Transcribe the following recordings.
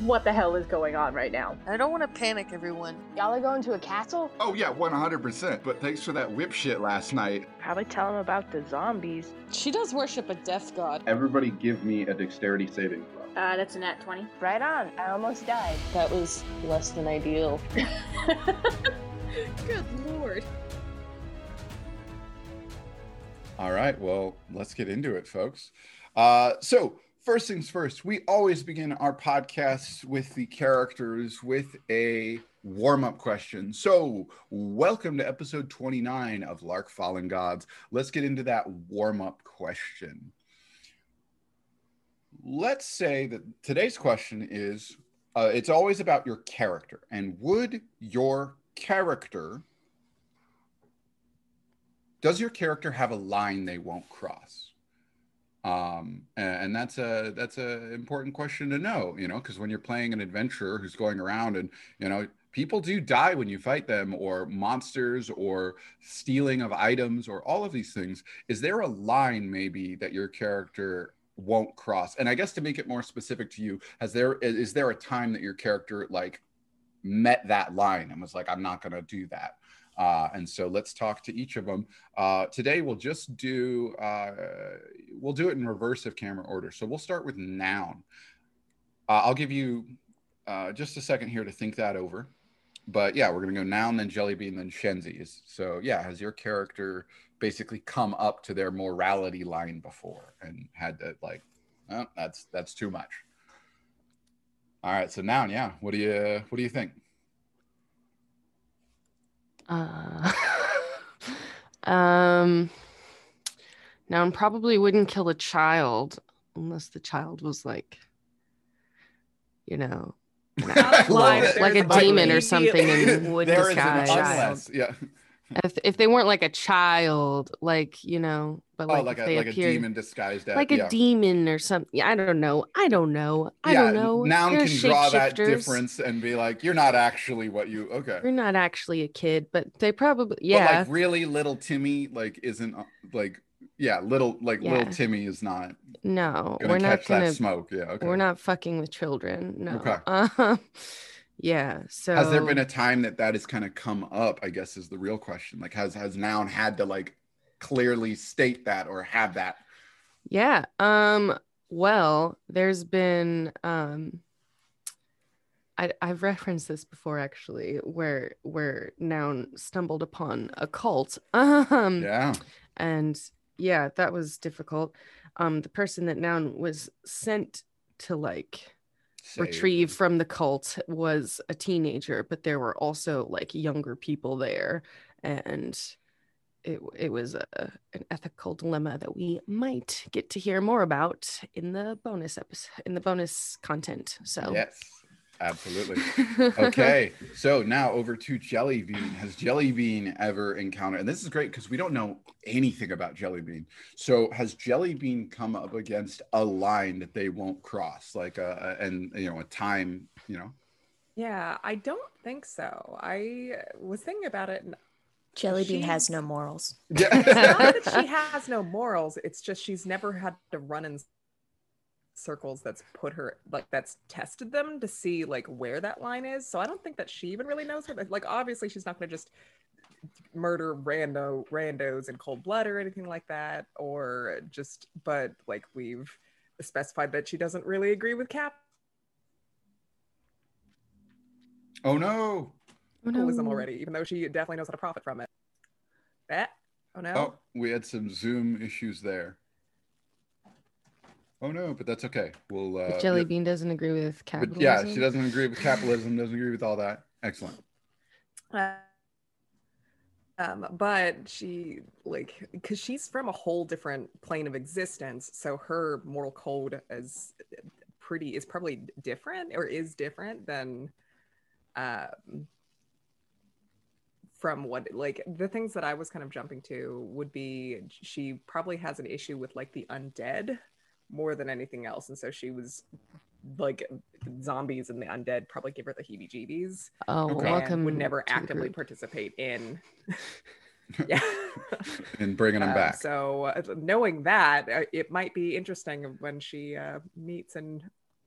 what the hell is going on right now. I don't want to panic everyone. Y'all are going to a castle? Oh yeah, 100%. But thanks for that whip shit last night. Probably tell him about the zombies. She does worship a death god. Everybody give me a dexterity saving throw. Uh, that's a nat 20. Right on. I almost died. That was less than ideal. Good lord. All right, well, let's get into it, folks. Uh, so, first things first, we always begin our podcasts with the characters with a warm up question. So, welcome to episode 29 of Lark Fallen Gods. Let's get into that warm up question. Let's say that today's question is uh, it's always about your character. And would your character does your character have a line they won't cross um and that's a that's a important question to know you know because when you're playing an adventurer who's going around and you know people do die when you fight them or monsters or stealing of items or all of these things is there a line maybe that your character won't cross? And i guess to make it more specific to you has there is there a time that your character like met that line and was like i'm not going to do that uh, and so let's talk to each of them. Uh, today we'll just do, uh, we'll do it in reverse of camera order. So we'll start with noun. Uh, I'll give you uh, just a second here to think that over. But yeah, we're gonna go noun, then Jellybean, then Shenzies. So yeah, has your character basically come up to their morality line before and had to like, oh, that's that's too much. All right, so noun, yeah. What do you what do you think? Uh, um, noun probably wouldn't kill a child unless the child was like, you know, like, like a demon or something in wood There is an disguise. unless, yeah. If, if they weren't like a child, like you know, but like, oh, like a they like a demon disguised as like a demon or something. Yeah, I don't know. I don't know. I don't know. Noun They're can draw that difference and be like, you're not actually what you okay. You're not actually a kid, but they probably But yeah. like really little Timmy like isn't uh, like yeah, little like Yeah. little Timmy is not no, we're not gonna. smoke. Yeah, okay. We're not fucking with children. No. Okay. Um, yeah. So Has there been a time that that has kind of come up? I guess is the real question. Like, has has noun had to like clearly state that or have that? Yeah. Um. Well, there's been um. I, I've referenced this before actually, where where noun stumbled upon a cult. Um. Yeah. and yeah that was difficult um the person that noun was sent to like Save. retrieve from the cult was a teenager but there were also like younger people there and it, it was a, an ethical dilemma that we might get to hear more about in the bonus episode in the bonus content so Yes, absolutely. okay, so now over to Jellybean. Has Jellybean ever encountered? And this is great because we don't know anything about Jellybean. So has Jellybean come up against a line that they won't cross, like a, a- and you know a time, you know? Yeah, I don't think so. I was thinking about it and Jellybean She- has no morals. Yeah. it's not that she has no morals. It's just she's never had to run in circles that's put her like that's tested them to see like where that line is. So I don't think that she even really knows her. Like obviously she's not gonna just murder rando randos in cold blood or anything like that. Or just but like we've specified that she doesn't really agree with cap oh no! Oh, capitalism no. already, even though she definitely knows how to profit from it. That oh no. Oh, we had some Zoom issues there. Oh no, but that's okay. We'll. Uh, Jelly Bean doesn't agree with But capitalism. yeah, she doesn't agree with capitalism. Doesn't agree with all that. Excellent. Uh, um, but she like because she's from a whole different plane of existence, so her moral code is pretty is probably different or is different than um from what like the things that I was kind of jumping to would be she probably has an issue with like the undead more than anything else, and so she was like zombies and the undead probably give her the heebie-jeebies Oh, Okay. and welcome. would never actively group. participate in yeah And bringing them Uh, back. so uh, knowing that uh, it might be interesting when she uh, meets and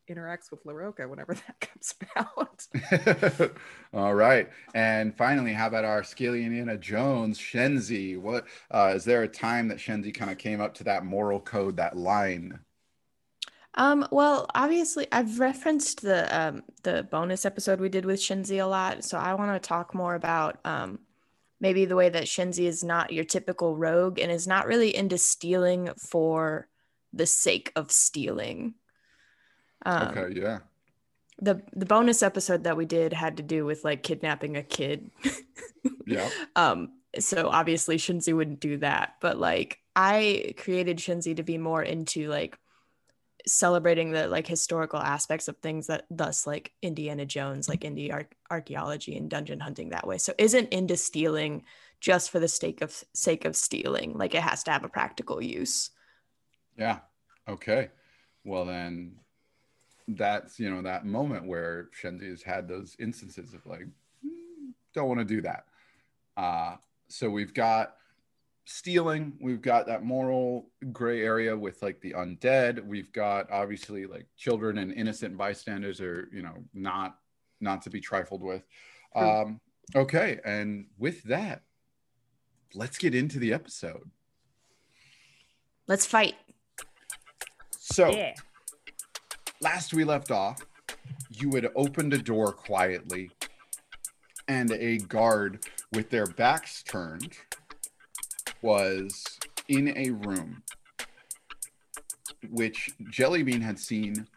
interacts with Laroka whenever that comes out. All right. And finally, how about our Scaly Indiana Jones, Shenzi? What uh, is there a time that Shenzi kind of came up to that moral code, that line? Um, well, obviously, I've referenced the um, the bonus episode we did with Shinzi a lot, so I want to talk more about um, maybe the way that Shinzi is not your typical rogue and is not really into stealing for the sake of stealing. Um, okay, yeah. The the bonus episode that we did had to do with like kidnapping a kid. Yeah. um, so obviously Shinzi wouldn't do that, but like I created Shinzi to be more into like celebrating the like historical aspects of things that thus like Indiana Jones, like indie ar- archaeology and dungeon hunting that way. So isn't into stealing just for the sake of sake of stealing. Like it has to have a practical use. Yeah. Okay. Well, then that's, you know, that moment where Shenzi has had those instances of like, "Hmm, don't want to do that. Uh, so we've got stealing, we've got that moral gray area with like the undead. We've got obviously like children and innocent bystanders are, you know, not not to be trifled with. Um, okay. And with that, let's get into the episode. Let's fight. So yeah. last we left off, you had opened a door quietly, and a guard with their backs turned was in a room which Jellybean had seen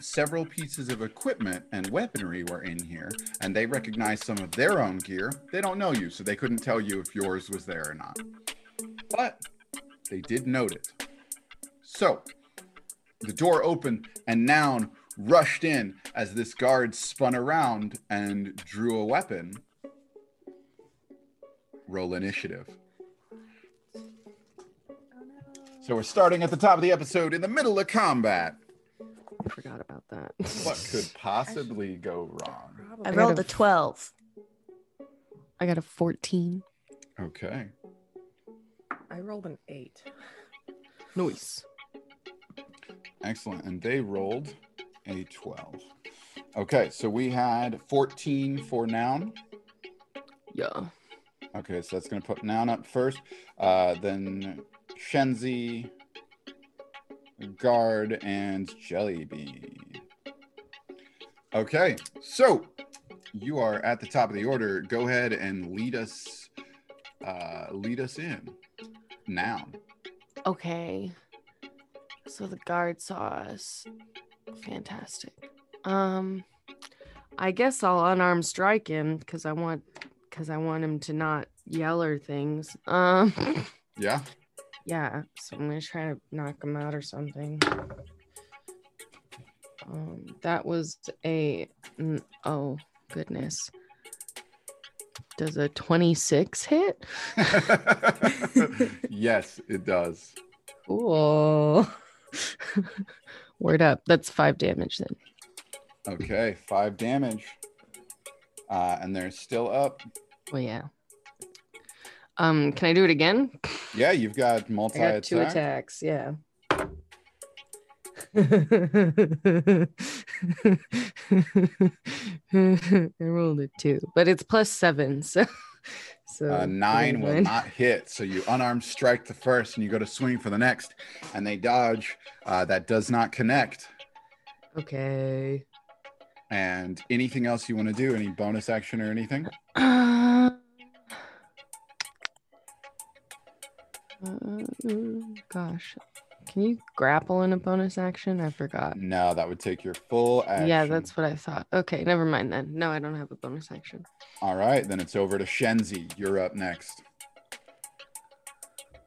several pieces of equipment and weaponry were in here, and they recognized some of their own gear. They don't know you, so they couldn't tell you if yours was there or not. But they did note it. So the door opened, and Noun rushed in as this guard spun around and drew a weapon. Roll initiative. So we're starting at the top of the episode in the middle of combat. I forgot about that. What could possibly go wrong? I I rolled a 12. I got a 14. Okay. I rolled an eight. Nice. Excellent. And they rolled a 12. Okay, so we had 14 for noun. Yeah. Okay, so that's going to put noun up first. Uh, then Shenzi, Guard, and Jellybean. Okay, so you are at the top of the order. Go ahead and lead us. Uh, lead us in. now. Okay. So the guard saw us. Fantastic. Um I guess I'll unarmed strike him because I want because I want him to not yell or things. Um Yeah. Yeah, so I'm gonna try to knock him out or something. Um that was a oh goodness. Does a 26 hit? yes, it does. Cool. Word up. That's five damage then. Okay, five damage. Uh, and they're still up. Well, yeah. Um, can I do it again? Yeah, you've got multi I got two attack. attacks. Yeah. I rolled a two, but it's plus seven, so so Uh, nine will not hit. So you unarmed strike the first and you go to swing for the next, and they dodge. Uh, that does not connect. Okay. And anything else you want to do? Any bonus action or anything? uh, gosh, can you grapple in a bonus action? I forgot. No, that would take your full action. Yeah, that's what I thought. Okay, never mind then. No, I don't have a bonus action. all right. Then it's over to Shenzi. You're up next.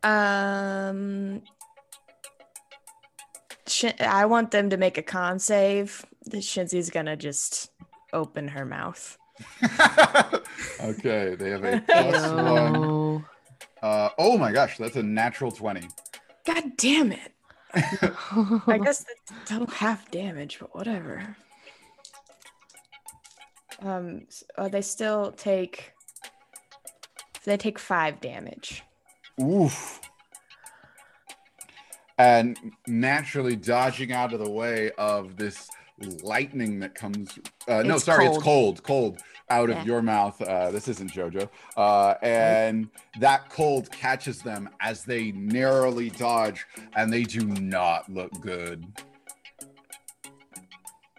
Um, Shin- I want them to make a con save. The Shinzi's gonna just open her mouth. okay, they have a plus one. No. Uh, oh my gosh, that's a natural twenty. God damn it! I guess that's total half damage, but whatever. Um, s- uh, they still take. They take five damage. Oof. And naturally dodging out of the way of this lightning that comes. Uh, no, sorry, cold. it's cold, cold out of Yeah. your mouth. Uh, this isn't JoJo. Uh, and that cold catches them as they narrowly dodge, and they do not look good.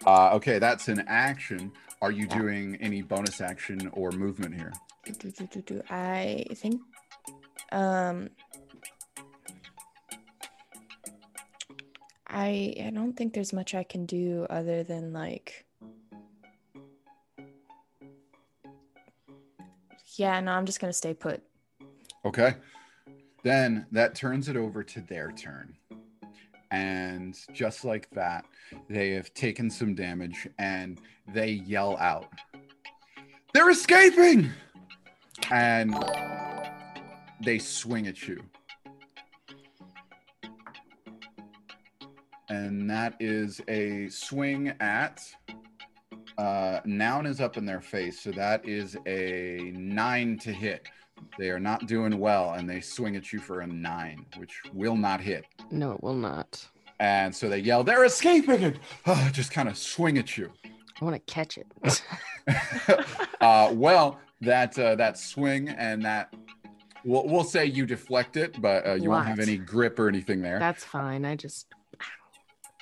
Uh, okay, that's an action. Are you doing any bonus action or movement here? Do, do, do. I think um I I don't think there's much I can do other than like Yeah, no, I'm just gonna stay put. Okay. Then that turns it over to their turn. And just like that, they have taken some damage and they yell out, They're escaping! And they swing at you. And that is a swing at. Uh, noun is up in their face, so that is a nine to hit. They are not doing well, and they swing at you for a nine, which will not hit. No, it will not. And so they yell, "They're escaping!" and uh, just kind of swing at you. I want to catch it. uh, well, that uh, that swing and that we'll, we'll say you deflect it, but uh, you won't have any grip or anything there. That's fine. I just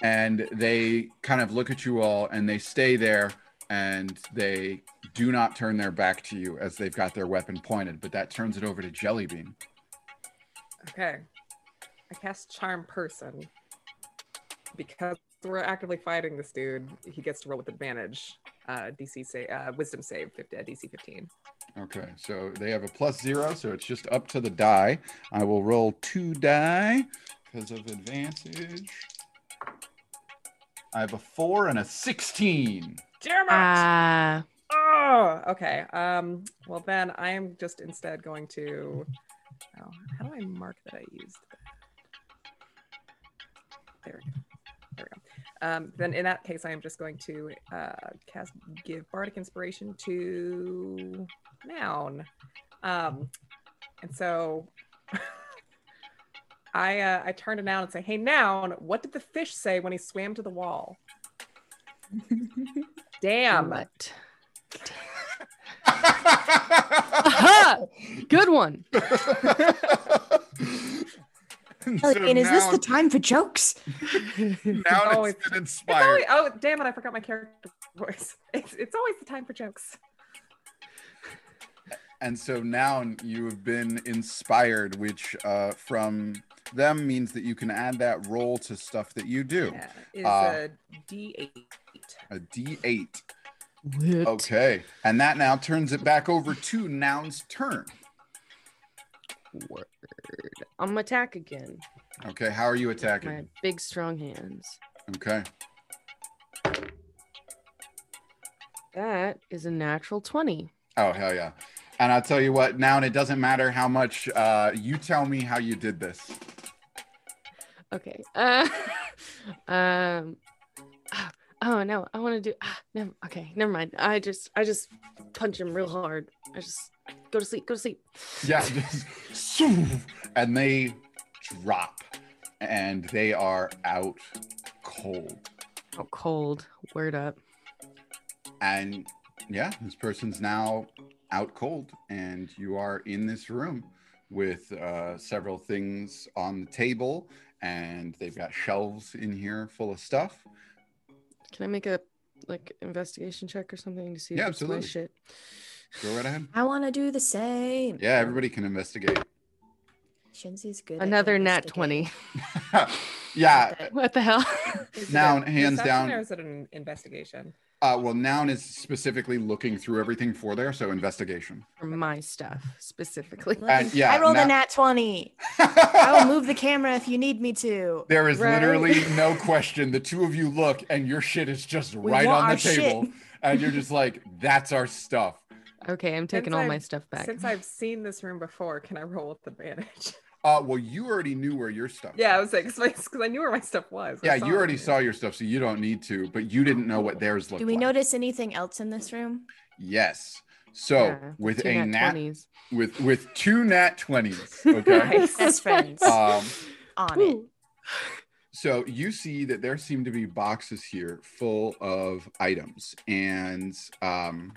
and they kind of look at you all, and they stay there, and they do not turn their back to you as they've got their weapon pointed. But that turns it over to Jellybean. Okay. I cast Charm Person. Because we're actively fighting this dude, he gets to roll with advantage. Uh, DC say uh, Wisdom save 50 at DC 15. Okay, so they have a plus zero, so it's just up to the die. I will roll two die because of advantage. I have a four and a 16. Damn it! ah oh, okay. Um. Well, then I am just instead going to. Oh, how do I mark that I used that? There we go. There we go. Um, then in that case, I am just going to uh, cast give bardic inspiration to noun, um, and so I uh, I turn to noun and say, "Hey, noun, what did the fish say when he swam to the wall?" Damn. what? Good one. And so and is this the time for jokes? now Oh, it's it's- been It's inspired. always, oh, damn it! I forgot my character voice. It's, it's always the time for jokes. And so now you have been inspired, which uh, from them means that you can add that roll to stuff that you do. Yeah, is Uh, a D8. A D8. Wit. Okay. And that now turns it back over to Noun's turn. Word. I'm attack again. Okay. How are you attacking? My attacking? big strong hands. Okay. That is a natural 20. Oh, hell yeah. And I'll tell you what, Noun, it doesn't matter how much uh, you tell me how you did this. Okay. Uh, um ah, oh no, I want to do ah, never, okay, never mind. I just I just punch him real hard. I just go to sleep, go to sleep. Yeah. Just, and they drop and they are out cold. Oh, cold. Word up. And yeah, this person's now out cold, and you are in this room with uh, several things on the table, and they've got shelves in here full of stuff. Can I make a like investigation check or something to see Yeah, if it's my absolutely. shit? Go right ahead. I want to do the same. Yeah, everybody can investigate. Shinzi's good. at Another nat 20. yeah. What the hell? Is Now, hands down. Or is it an investigation? Uh, well, Noun is specifically looking through everything for there, so investigation. For my stuff specifically. And yeah, I rolled now- a nat 20. I will move the camera if you need me to. There is Right. literally no question. The two of you look, and your shit is just We right on the our shit. table, and you're just like, "That's our stuff." Okay, I'm taking Since all my I've- stuff back. Since I've seen this room before, can I roll with the advantage? Uh, well, you already knew where your stuff. yeah, I was. was like, because I knew where my stuff was. I Yeah, you already here. saw your stuff, so you don't need to. But you didn't know what theirs looked like. Do we like. notice anything else in this room? Yes. So Yeah, with a nat, 20s. with with two nat twenties. Okay. Nice. Best friends um. on it. So you see that there seem to be boxes here full of items, and um,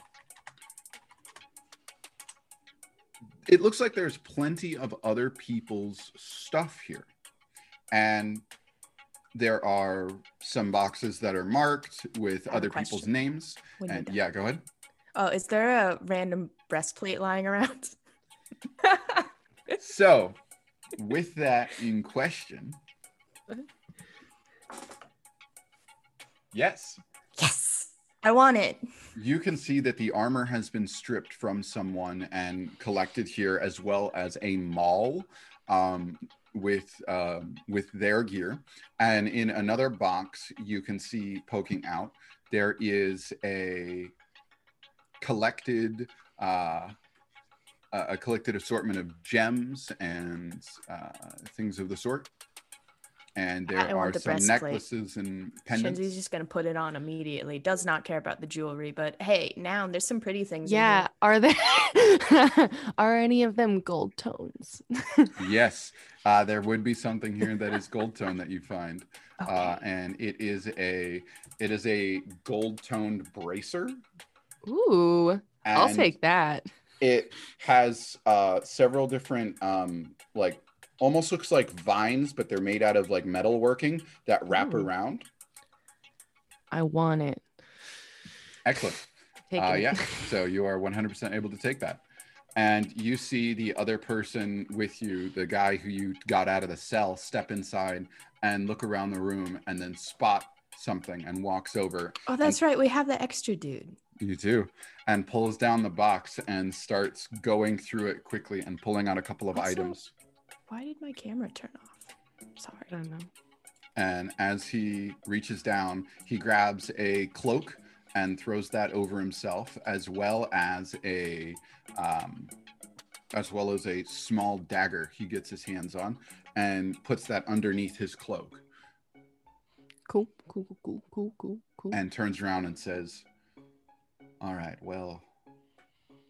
it looks like there's plenty of other people's stuff here, and there are some boxes that are marked with I have a other people's names. When And yeah, go ahead. Oh, is there a random breastplate lying around? So, with that in question, uh-huh. yes, yes. I want it. you can see that the armor has been stripped from someone and collected here, as well as a maul um, with um, with their gear. And in another box, you can see poking out there is a collected. Uh, a a collected assortment of gems and uh, things of the sort. And there want are the some breastplate. necklaces and pendants. Shinzi's just gonna put it on immediately. Does not care about the jewelry, but hey, now there's some pretty things. in. Yeah. Are there are any of them gold tones? Yes, uh, there would be something here that is gold tone that you find, uh, and it is a it is a gold toned bracer. Ooh, I'll take that. It has uh, several different um, like almost looks like vines, but they're made out of like metal working that wrap Ooh. around. I want it. Excellent. Uh, yeah, so you are 100% able to take that. And you see the other person with you, the guy who you got out of the cell, step inside and look around the room and then spot something and walks over. Oh, that's right. We have the extra dude. You do. And pulls down the box and starts going through it quickly and pulling out a couple of Also- items. Why did my camera turn off? Sorry. I don't know. And as he reaches down, he grabs a cloak and throws that over himself, as well as a, um, as well as a small dagger he gets his hands on, and puts that underneath his cloak, Cool, cool, cool, cool, cool, cool, cool. and turns around and says, "All right, well,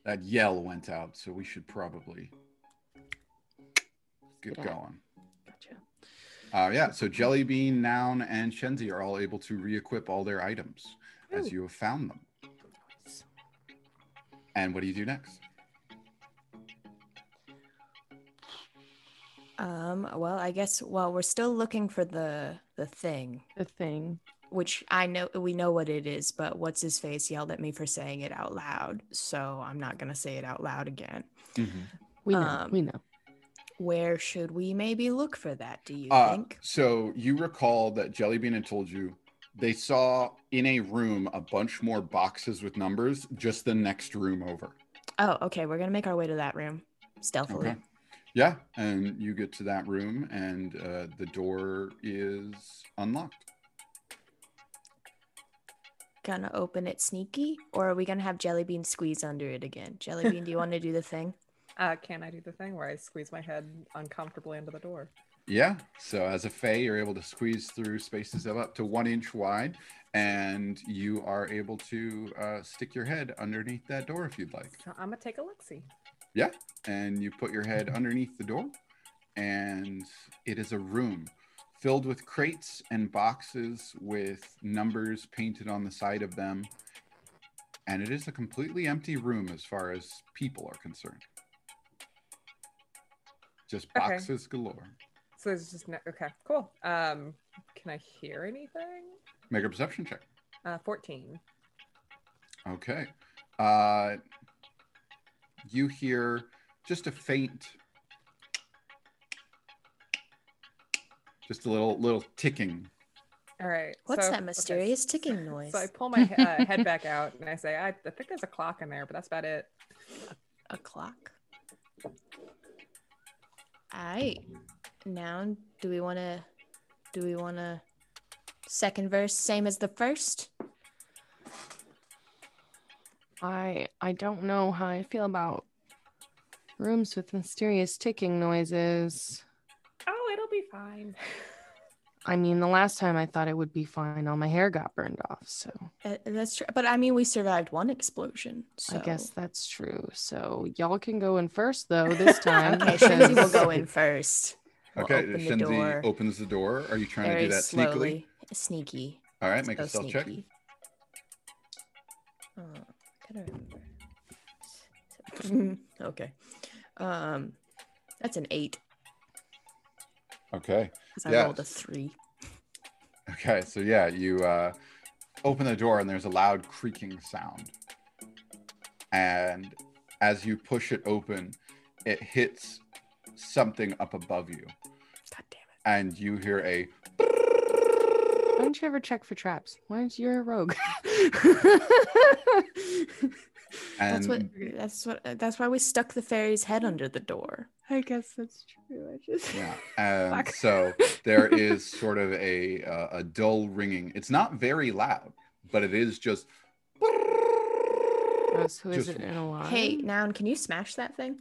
that yell went out, so we should probably get Yeah. going." Gotcha. Uh, yeah, so Jellybean, Noun, and Shenzi are all able to re-equip all their items as you have found them. And what do you do next? Um. Well, I guess. Well, we're still looking for the the thing, The thing. which I know we know what it is, but what's his face yelled at me for saying it out loud, so I'm not gonna say it out loud again. We know. Um, we know. Where should we maybe look for that? Do you Uh, think? so you recall that Jellybean had told you they saw in a room a bunch more boxes with numbers just the next room over. Oh, okay. We're gonna make our way to that room stealthily. Okay. Yeah, and you get to that room and uh, the door is unlocked. Gonna open it sneaky, or are we gonna have Jellybean squeeze under it again? Jellybean, do you want to do the thing? Uh, can I do the thing where I squeeze my head uncomfortably into the door? Yeah. So as a Fae, you're able to squeeze through spaces of up to one inch wide, and you are able to uh, stick your head underneath that door if you'd like. So I'm gonna take a look see. Yeah. And you put your head underneath the door, and it is a room filled with crates and boxes with numbers painted on the side of them. And it is a completely empty room as far as people are concerned. Just Okay. boxes galore. So it's just ne- okay, cool. Um, can I hear anything? Make a perception check. Uh, 14. Okay. Uh, you hear just a faint, just a little little ticking. All right. What's so- that okay, mysterious ticking noise? So I pull my uh, head back out and I say, I, I think there's a clock in there, but that's about it. A clock. Alright. Now, do we want to? Do we want to? Second verse, same as the first. I I don't know how I feel about rooms with mysterious ticking noises. Oh, it'll be fine. I mean, the last time I thought it would be fine, all my hair got burned off. So Uh, that's true. But I mean, we survived one explosion. So. I guess that's true. So y'all can go in first, though, this time. Okay, Shinzi will go in first. We'll Okay, open the Shenzi door opens the door. Are you trying very to do that slowly. Sneaky. All right, make so a stealth check. sneaky. Oh, gotta remember. okay. Um, that's an eight Okay. because I Yeah. rolled a three. Okay, so yeah, you uh, open the door and there's a loud creaking sound. And as you push it open, it hits something up above you. God damn it. And you hear a Why don't you ever check for traps? Why don't you? A rogue. and That's what. That's what. That's why we stuck the fairy's head under the door. I guess that's true. I just yeah, and so there is sort of a uh, a dull ringing. It's not very loud, but it is just Oh, so is Just- it in a while? Hey, Noun, can you smash that thing?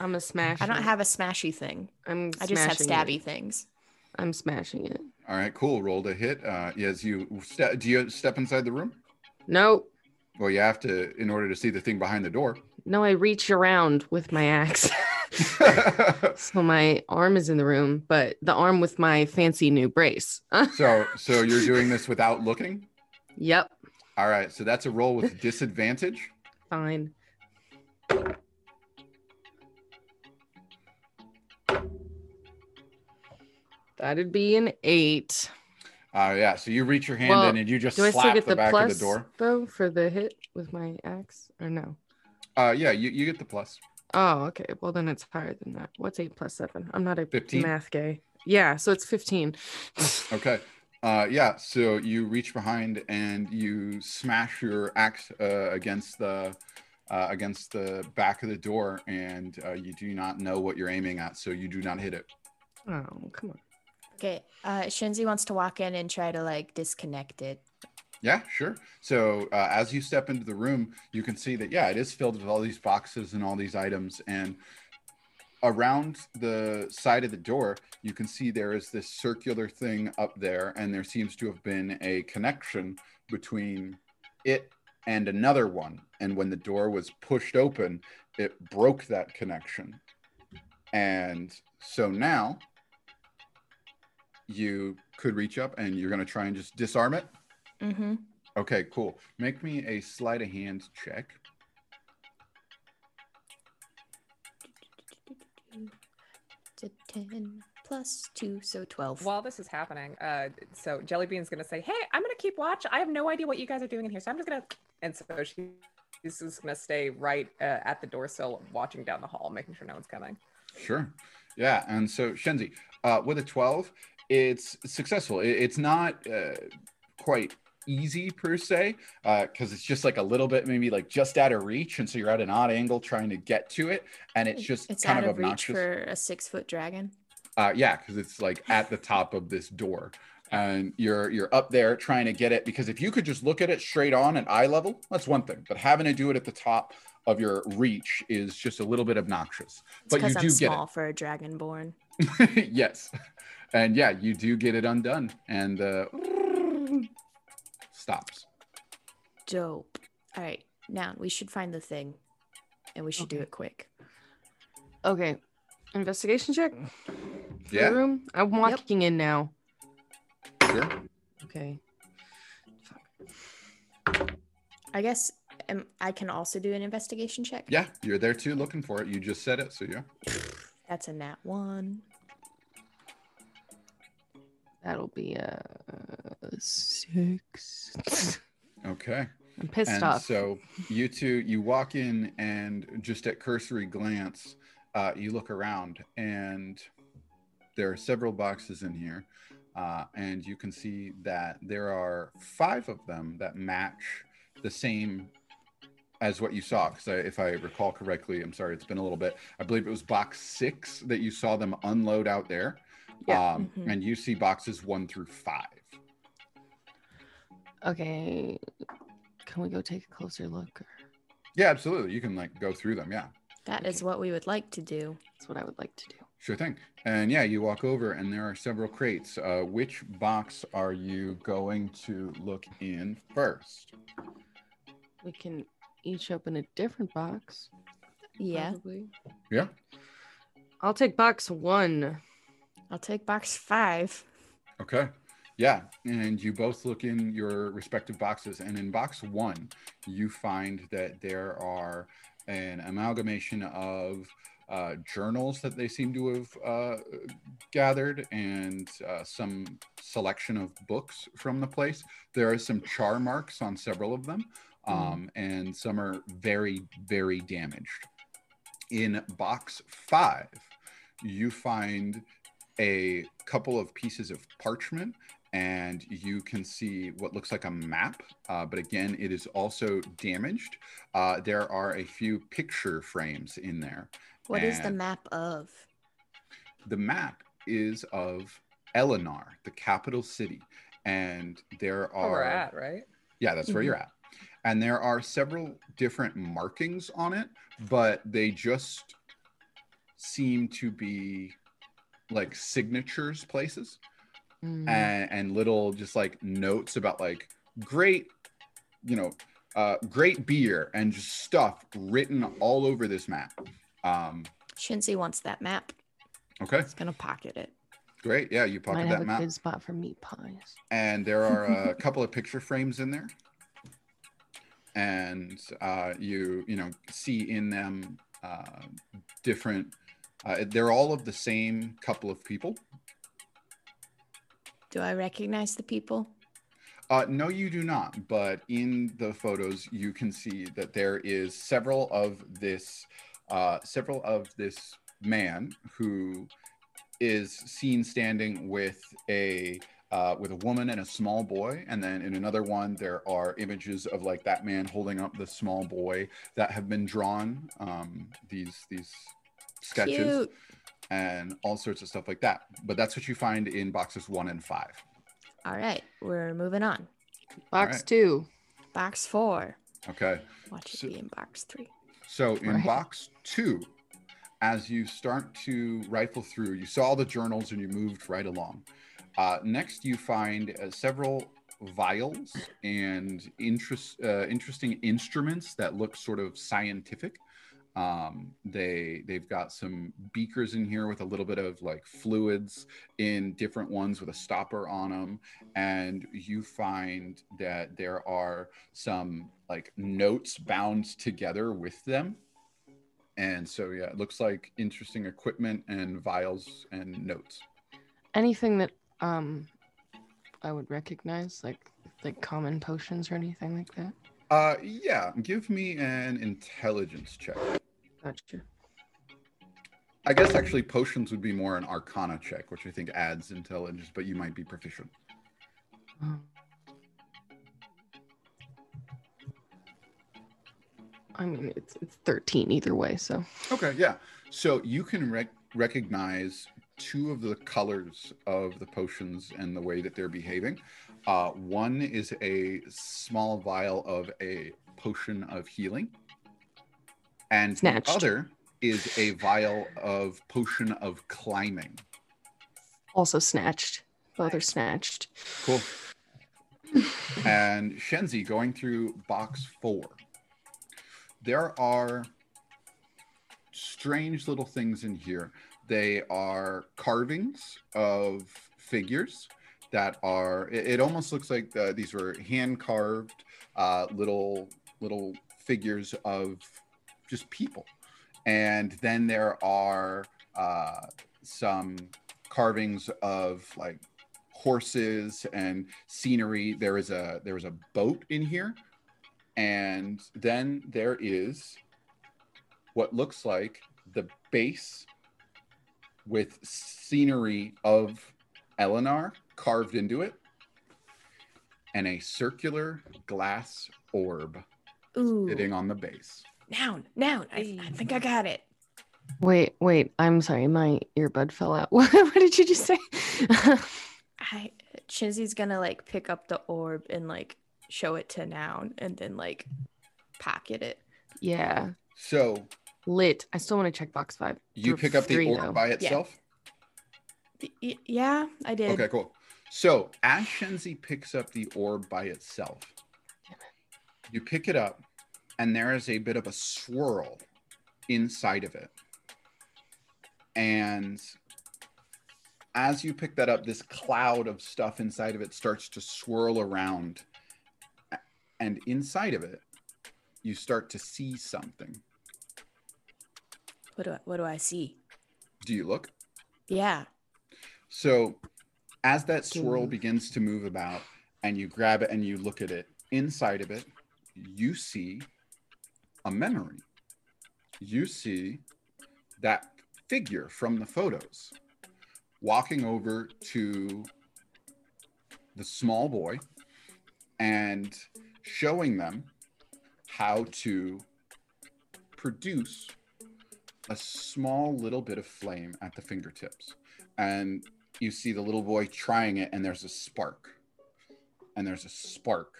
I'm a smash. I don't it. have a smashy thing. I'm. I just have stabby It. things. I'm smashing it. all right. Cool. Roll to hit. Uh, yes, you ste- do you step inside the room? No, Well, you have to in order to see the thing behind the door. no. I reach around with my axe. so my arm is in the room, but the arm with my fancy new brace. so so you're doing this without looking. yep. All right. So that's a roll with disadvantage. Fine. That'd be an eight. Uh, yeah. So you reach your hand Well, in and you just Do I still slap get the, the, back plus of the door. though for the hit with my axe or no? Uh, yeah. You, you get the plus. Oh, okay. Well, then it's higher than that. What's eight plus seven? I'm not a 15? math gay. Yeah, so it's 15. Okay. Uh, yeah. So you reach behind and you smash your axe uh, against the uh, against the back of the door, and uh, you do not know what you're aiming at, so you do not hit it. Oh, come on. Okay. Uh, Shinzi wants to walk in and try to like disconnect it. Yeah, sure. So uh, as you step into the room, you can see that yeah, it is filled with all these boxes and all these items, and around the side of the door, you can see there is this circular thing up there, and there seems to have been a connection between it and another one. And when the door was pushed open, it broke that connection. And so now you could reach up and you're going to try and just disarm it. Mm-hmm. Okay, cool. Make me a sleight of hand check. To ten plus two, so twelve. While this is happening, uh, so Jellybean's gonna say, "Hey, I'm gonna keep watch. I have no idea what you guys are doing in here, so I'm just gonna." And so she, she's just gonna stay right uh, at the door sill, watching down the hall, making sure no one's coming. Sure. Yeah. And so Shenzi, uh, with a 12, it's successful. It- it's not uh, quite easy per se, because it's just like a little bit, maybe like just out of reach. And so you're at an odd angle trying to get to it. And it's just it's kind out of of reach obnoxious. for a six foot dragon. Uh, yeah, because it's like at the top of this door, and you're you're up there trying to get it. Because if you could just look at it straight on at eye level, that's one thing. But having to do it at the top of your reach is just a little bit obnoxious. It's But you because I'm do get small for a dragonborn. it. yes, and yeah, you do get it undone, and uh, stops. Dope. All right, now we should find the thing, and we should do it quick. Okay. Investigation check? Yeah. The room? I'm walking in now. Sure. Okay. I guess um, I can also do an investigation check. Yeah, you're there too, looking for it. You just said it, so yeah. That's a nat one. That'll be a six. Okay. I'm pissed and off. so you two you walk in and just at cursory glance uh, you look around and there are several boxes in here uh, and you can see that there are five of them that match the same as what you saw because if i recall correctly i'm sorry it's been a little bit i believe it was box six that you saw them unload out there Yeah. um, Mhm. and you see boxes one through five okay. Can we go take a closer look? Or... yeah absolutely you can like go through them yeah That is Okay. what we would like to do. That's what I would like to do. Sure thing. And yeah, you walk over and there are several crates. Uh, which box are you going to look in first? We can each open a different box. Yeah. probably. Yeah. I'll take box one. I'll take box five. Okay. Yeah. And you both look in your respective boxes. And in box one, you find that there are an amalgamation of uh, journals that they seem to have uh, gathered and uh, some selection of books from the place. There are some char marks on several of them, um, and some are very, very damaged. In box five, you find a couple of pieces of parchment and you can see what looks like a map, uh, but again, it is also damaged. Uh, there are a few picture frames in there. What is the map of? The map is of Eleanor, the capital city, and there are. Where we're at, right? yeah, that's where Mhm. you're at. And there are several different markings on it, but they just seem to be like signatures places Mm. and, and little just like notes about like great, you know, uh, great beer and just stuff written all over this map. Um, Shinzi wants that map. okay, He's gonna pocket it. great. Yeah, you Might pocket have that a map. good spot for meat pies. and there are a couple of picture frames in there and uh, you you know see in them uh, different uh, they're all of the same couple of people Do I recognize the people? uh, no you do not but in the photos you can see that there is several of this uh, several of this man who is seen standing with a uh, with a woman and a small boy, and then in another one there are images of like that man holding up the small boy that have been drawn. Um, these these sketches Cute. and all sorts of stuff like that. But that's what you find in boxes one and five. All right, we're moving on. Box right. two. Box four. Okay. Watch it So- be in box three. So in Right. box two, as you start to rifle through, you saw the journals and you moved right along. Uh, next, you find uh, several vials and interest, uh, interesting instruments that look sort of scientific. Um, they they've got some beakers in here with a little bit of like fluids in different ones with a stopper on them, and you find that there are some like notes bound together with them. And so yeah, it looks like interesting equipment and vials and notes. Anything that um I would recognize, like like common potions or anything like that. Uh yeah, give me an intelligence check. Gotcha. I guess actually potions would be more an arcana check, which I think adds intelligence, but you might be proficient. Um, I mean, it's it's thirteen either way. So Okay, yeah. So you can rec- recognize two of the colors of the potions and the way that they're behaving. Uh, one is a small vial of a potion of healing, and Snatched. the other is a vial of potion of climbing. also snatched. Both are snatched. Cool. and Shenzi going through box four. There are strange little things in here. They are carvings of figures that are. It, it almost looks like uh, these were hand carved uh, little little figures of just people. And then there are uh, some carvings of like horses and scenery. There is a there is a boat in here, and then there is what looks like the base with scenery of Eleanor carved into it, and a circular glass orb Ooh. sitting on the base. Noun, noun. I, I think I got it. Wait, wait. I'm sorry. My earbud fell out. What, what did you just say? I Shinzi's gonna like pick up the orb and like show it to Noun and then like pocket it. yeah. So Lit. I still want to check box five. you pick up the three, orb though. by itself. Y- y- yeah, I did. Okay, cool. So as Shenzi picks up the orb by itself, you pick it up, and there is a bit of a swirl inside of it. And as you pick that up, this cloud of stuff inside of it starts to swirl around. And inside of it, you start to see something. What do I, what do I see? Do you look? Yeah. So, as that swirl begins to move about and you grab it and you look at it, inside of it, you see a memory. You see that figure from the photos walking over to the small boy and showing them how to produce a small little bit of flame at the fingertips and you see the little boy trying it and there's a spark and there's a spark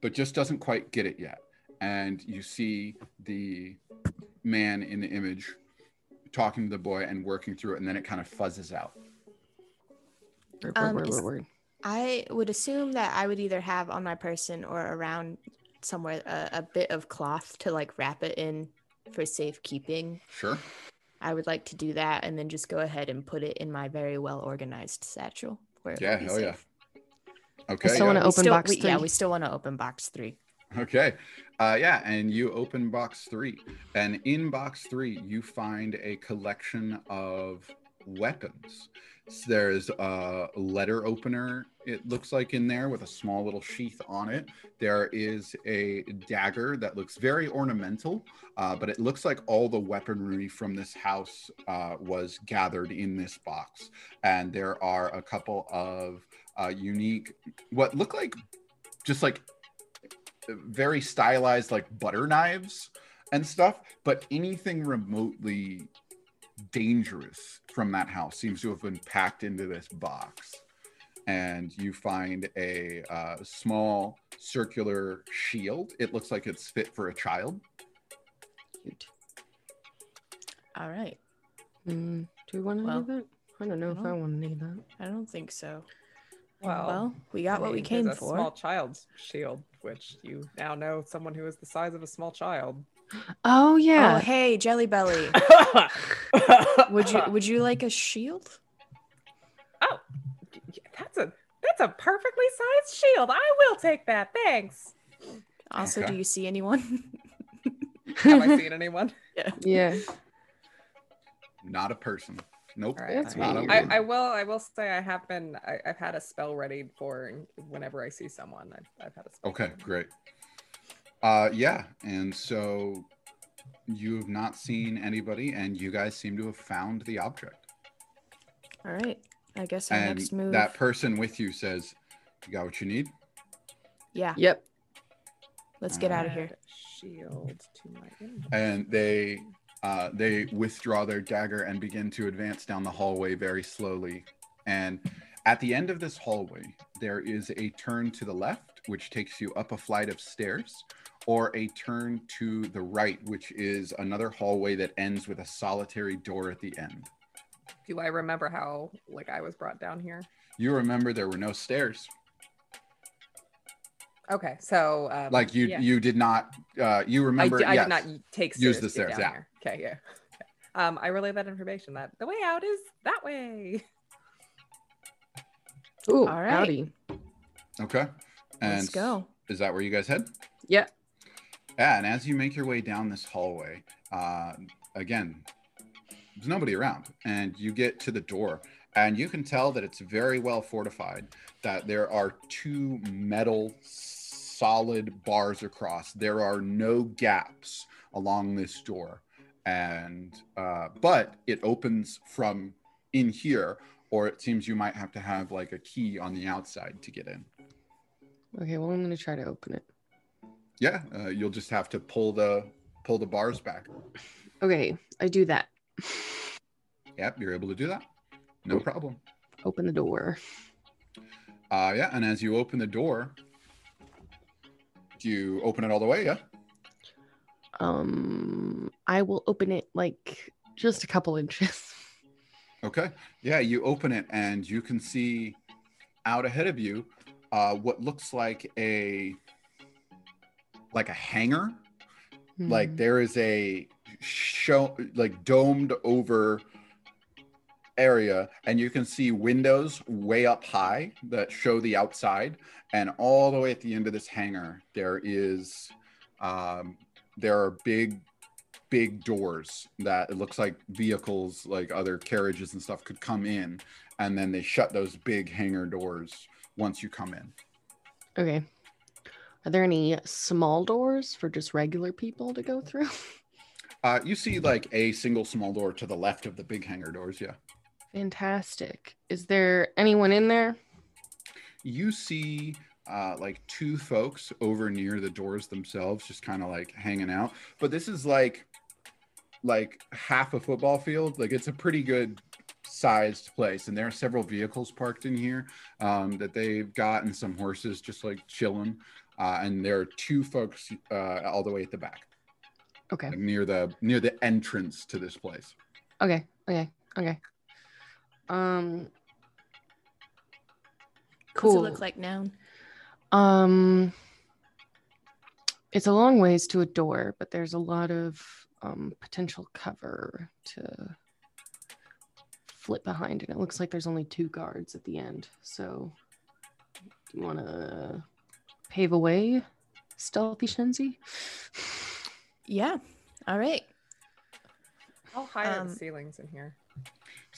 but just doesn't quite get it yet and you see the man in the image talking to the boy and working through it and then it kind of fuzzes out Word, Um, word, word, word, word. I would assume that I would either have on my person or around somewhere a, a bit of cloth to like wrap it in for safekeeping. sure I would like to do that and then just go ahead and put it in my very well organized satchel. Where Yeah, be hell yeah. safe. okay still wanna Open still- box we- Yeah, we still want to open box three. Okay. Uh, yeah, and you open box three, and in box three, you find a collection of weapons. So there's a letter opener, it looks like, in there with a small little sheath on it. There is a dagger that looks very ornamental, uh, but it looks like all the weaponry from this house uh, was gathered in this box. And there are a couple of uh, unique, what look like just like very stylized like butter knives and stuff but anything remotely dangerous from that house seems to have been packed into this box and you find a uh, small circular shield it looks like it's fit for a child Cute. All right. Mm, do we want to Well, need that? I don't know if I want to need that. I don't think so. Well, Well, we got I what we came there's a for. Small child's shield, which you now know someone who is the size of a small child. Oh yeah. Oh, yeah. hey, Jelly Belly. Would you would you like a shield? Oh, y- that's a that's a perfectly sized shield. I will take that. Thanks. Also, Okay. do you see anyone? Have I seen anyone? yeah. not a person nope All right. That's not a. I. I will. I will say I have been. I, I've had a spell ready for whenever I see someone. I've, I've had a spell. Okay, ready. great. Uh, yeah, and so you have not seen anybody, and you guys seem to have found the object. All right. I guess our And next move. that person with you says, "You got what you need." yeah, Yep. let's get out of here. Shield to my inventory. And they uh, they withdraw their dagger and begin to advance down the hallway very slowly. And at the end of this hallway, there is a turn to the left, which takes you up a flight of stairs, or a turn to the right, which is another hallway that ends with a solitary door at the end. Do I remember how like I was brought down here? You remember there were no stairs. Okay, so um, Like you yeah. you did not uh you I, remember di- I yes. did not y- take Use stairs the stairs, yeah. here. Okay, yeah. Okay. Um, I relay that information that the way out is that way. Ooh, All right. howdy. Okay. And Let's go. Is that where you guys head? Yeah. Yeah, and as you make your way down this hallway, uh, again, there's nobody around, and you get to the door, and you can tell that it's very well fortified. That there are two metal, solid bars across. There are no gaps along this door, and uh, but it opens from in here, or it seems you might have to have like a key on the outside to get in. Okay, well I'm gonna try to open it. Yeah, uh, you'll just have to pull the pull the bars back. Okay, I do that. Yep, you're able to do that. No problem. Open the door. Uh, yeah, and as you open the door, do you open it all the way? Yeah. Um, I will open it like just a couple inches. Okay. Yeah, you open it and you can see out ahead of you uh, what looks like a like a hangar. Like Hmm. there is a show like domed over area and you can see windows way up high that show the outside and all the way at the end of this hangar there is um, there are big big doors that it looks like vehicles like other carriages and stuff could come in and then they shut those big hangar doors once you come in Okay. Are there any small doors for just regular people to go through? uh, you see like a single small door to the left of the big hangar doors yeah Fantastic. Is there anyone in there? you see uh, like two folks over near the doors themselves just kind of like hanging out but this is like like half a football field like it's a pretty good sized place and there are several vehicles parked in here um, that they've got and some horses just like chilling uh, and there are two folks uh, all the way at the back Okay. like near the near the entrance to this place Okay. Okay. Okay. Um What's cool. it look like now? Um, it's a long ways to a door, but there's a lot of um, potential cover to flip behind, and it looks like there's only two guards at the end. So, do you want to pave a way, stealthy Shenzi? Yeah. All right. How high are Um, the ceilings in here?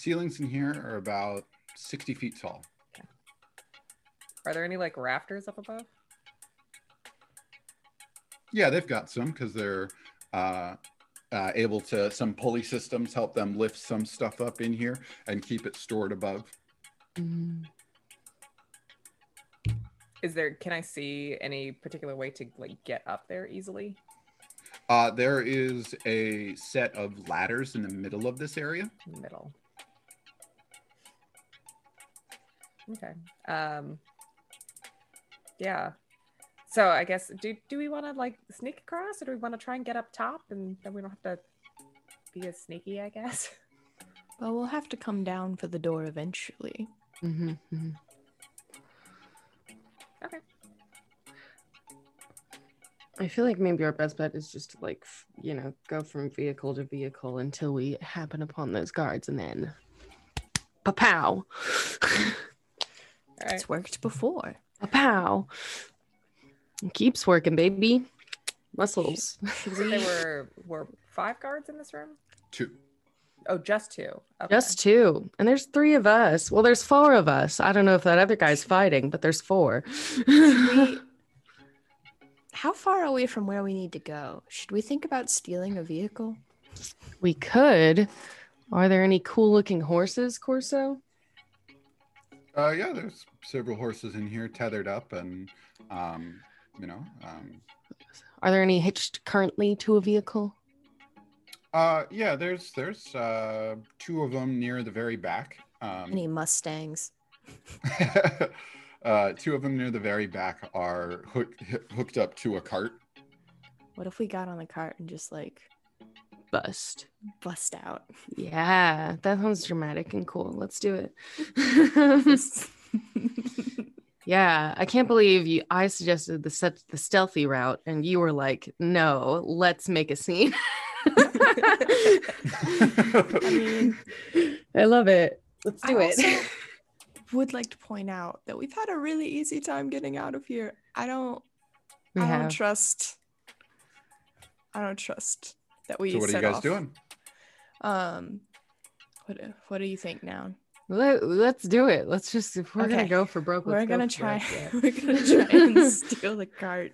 Ceilings in here are about 60 feet tall Are there any like rafters up above? Yeah, they've got some because they're uh, uh, able to. Some pulley systems help them lift some stuff up in here and keep it stored above. Mm, Is there? Can I see any particular way to like get up there easily? Uh, there is a set of ladders in the middle of this area. Middle. Okay. Um. Yeah. So I guess do do we want to like sneak across, or do we want to try and get up top, and then we don't have to be as sneaky? I guess. Well, we'll have to come down for the door eventually. mhm, mhm. Okay. I feel like maybe our best bet is just to like, f- you know, go from vehicle to vehicle until we happen upon those guards and then pow All right. It's worked before. A pow. It keeps working, baby. Muscles. We? there were were five guards in this room. Two. Oh, just two. Okay. Just two. And there's three of us. Well, there's four of us. I don't know if that other guy's fighting, but there's four. We? How far away from where we need to go? Should we think about stealing a vehicle? we could. Are there any cool looking horses, Corso? Uh, yeah, there's several horses in here tethered up, and um, you know, um, Are there any hitched currently to a vehicle? uh, yeah, there's there's uh, two of them near the very back. Um, Any Mustangs? uh, two of them near the very back are hook, hooked up to a cart. What if we got on the cart and just like Bust. bust out? Yeah, that sounds dramatic and cool. Let's do it. yeah, I can't believe you. I suggested the the stealthy route, and you were like, "No, let's make a scene." I mean, I love it. Let's I do it. would like to point out that we've had a really easy time getting out of here. I don't. We I don't have. trust. I don't trust that we. so what are you guys off. doing? Um, what do- what do you think now? Let, let's do it. Let's just if we're gonna go for broke. we're let's gonna for try. broke, we're gonna try and steal the cart,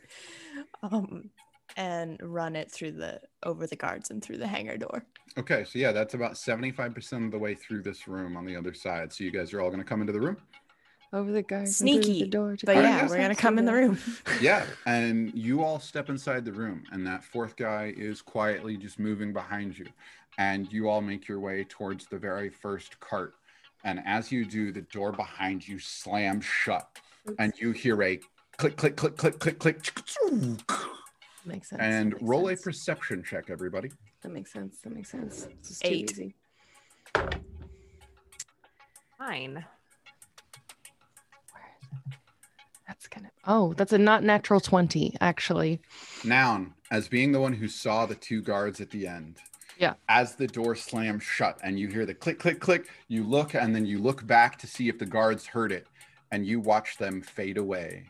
um, and run it through the over the guards and through the hangar door. Okay, so yeah, that's about 75% of the way through this room on the other side. So you guys are all going to come into the room? Yeah. over the guards. and through Sneaky, the door to But yeah, yes, we're gonna come in the room. Yeah, and you all step inside the room, and that fourth guy is quietly just moving behind you. And you all make your way towards the very first cart. And as you do, the door behind you slams shut, and you hear a click, click, click, click, click, click, Makes sense. and makes roll a perception check, everybody. That makes sense. That makes sense. This is too Eight. easy. Nine. That's kind of oh, that's a not natural twenty actually. Noun, as being the one who saw the two guards at the end, Yeah. As the door slams shut and you hear the click, click, click, you look and then you look back to see if the guards heard it and you watch them fade away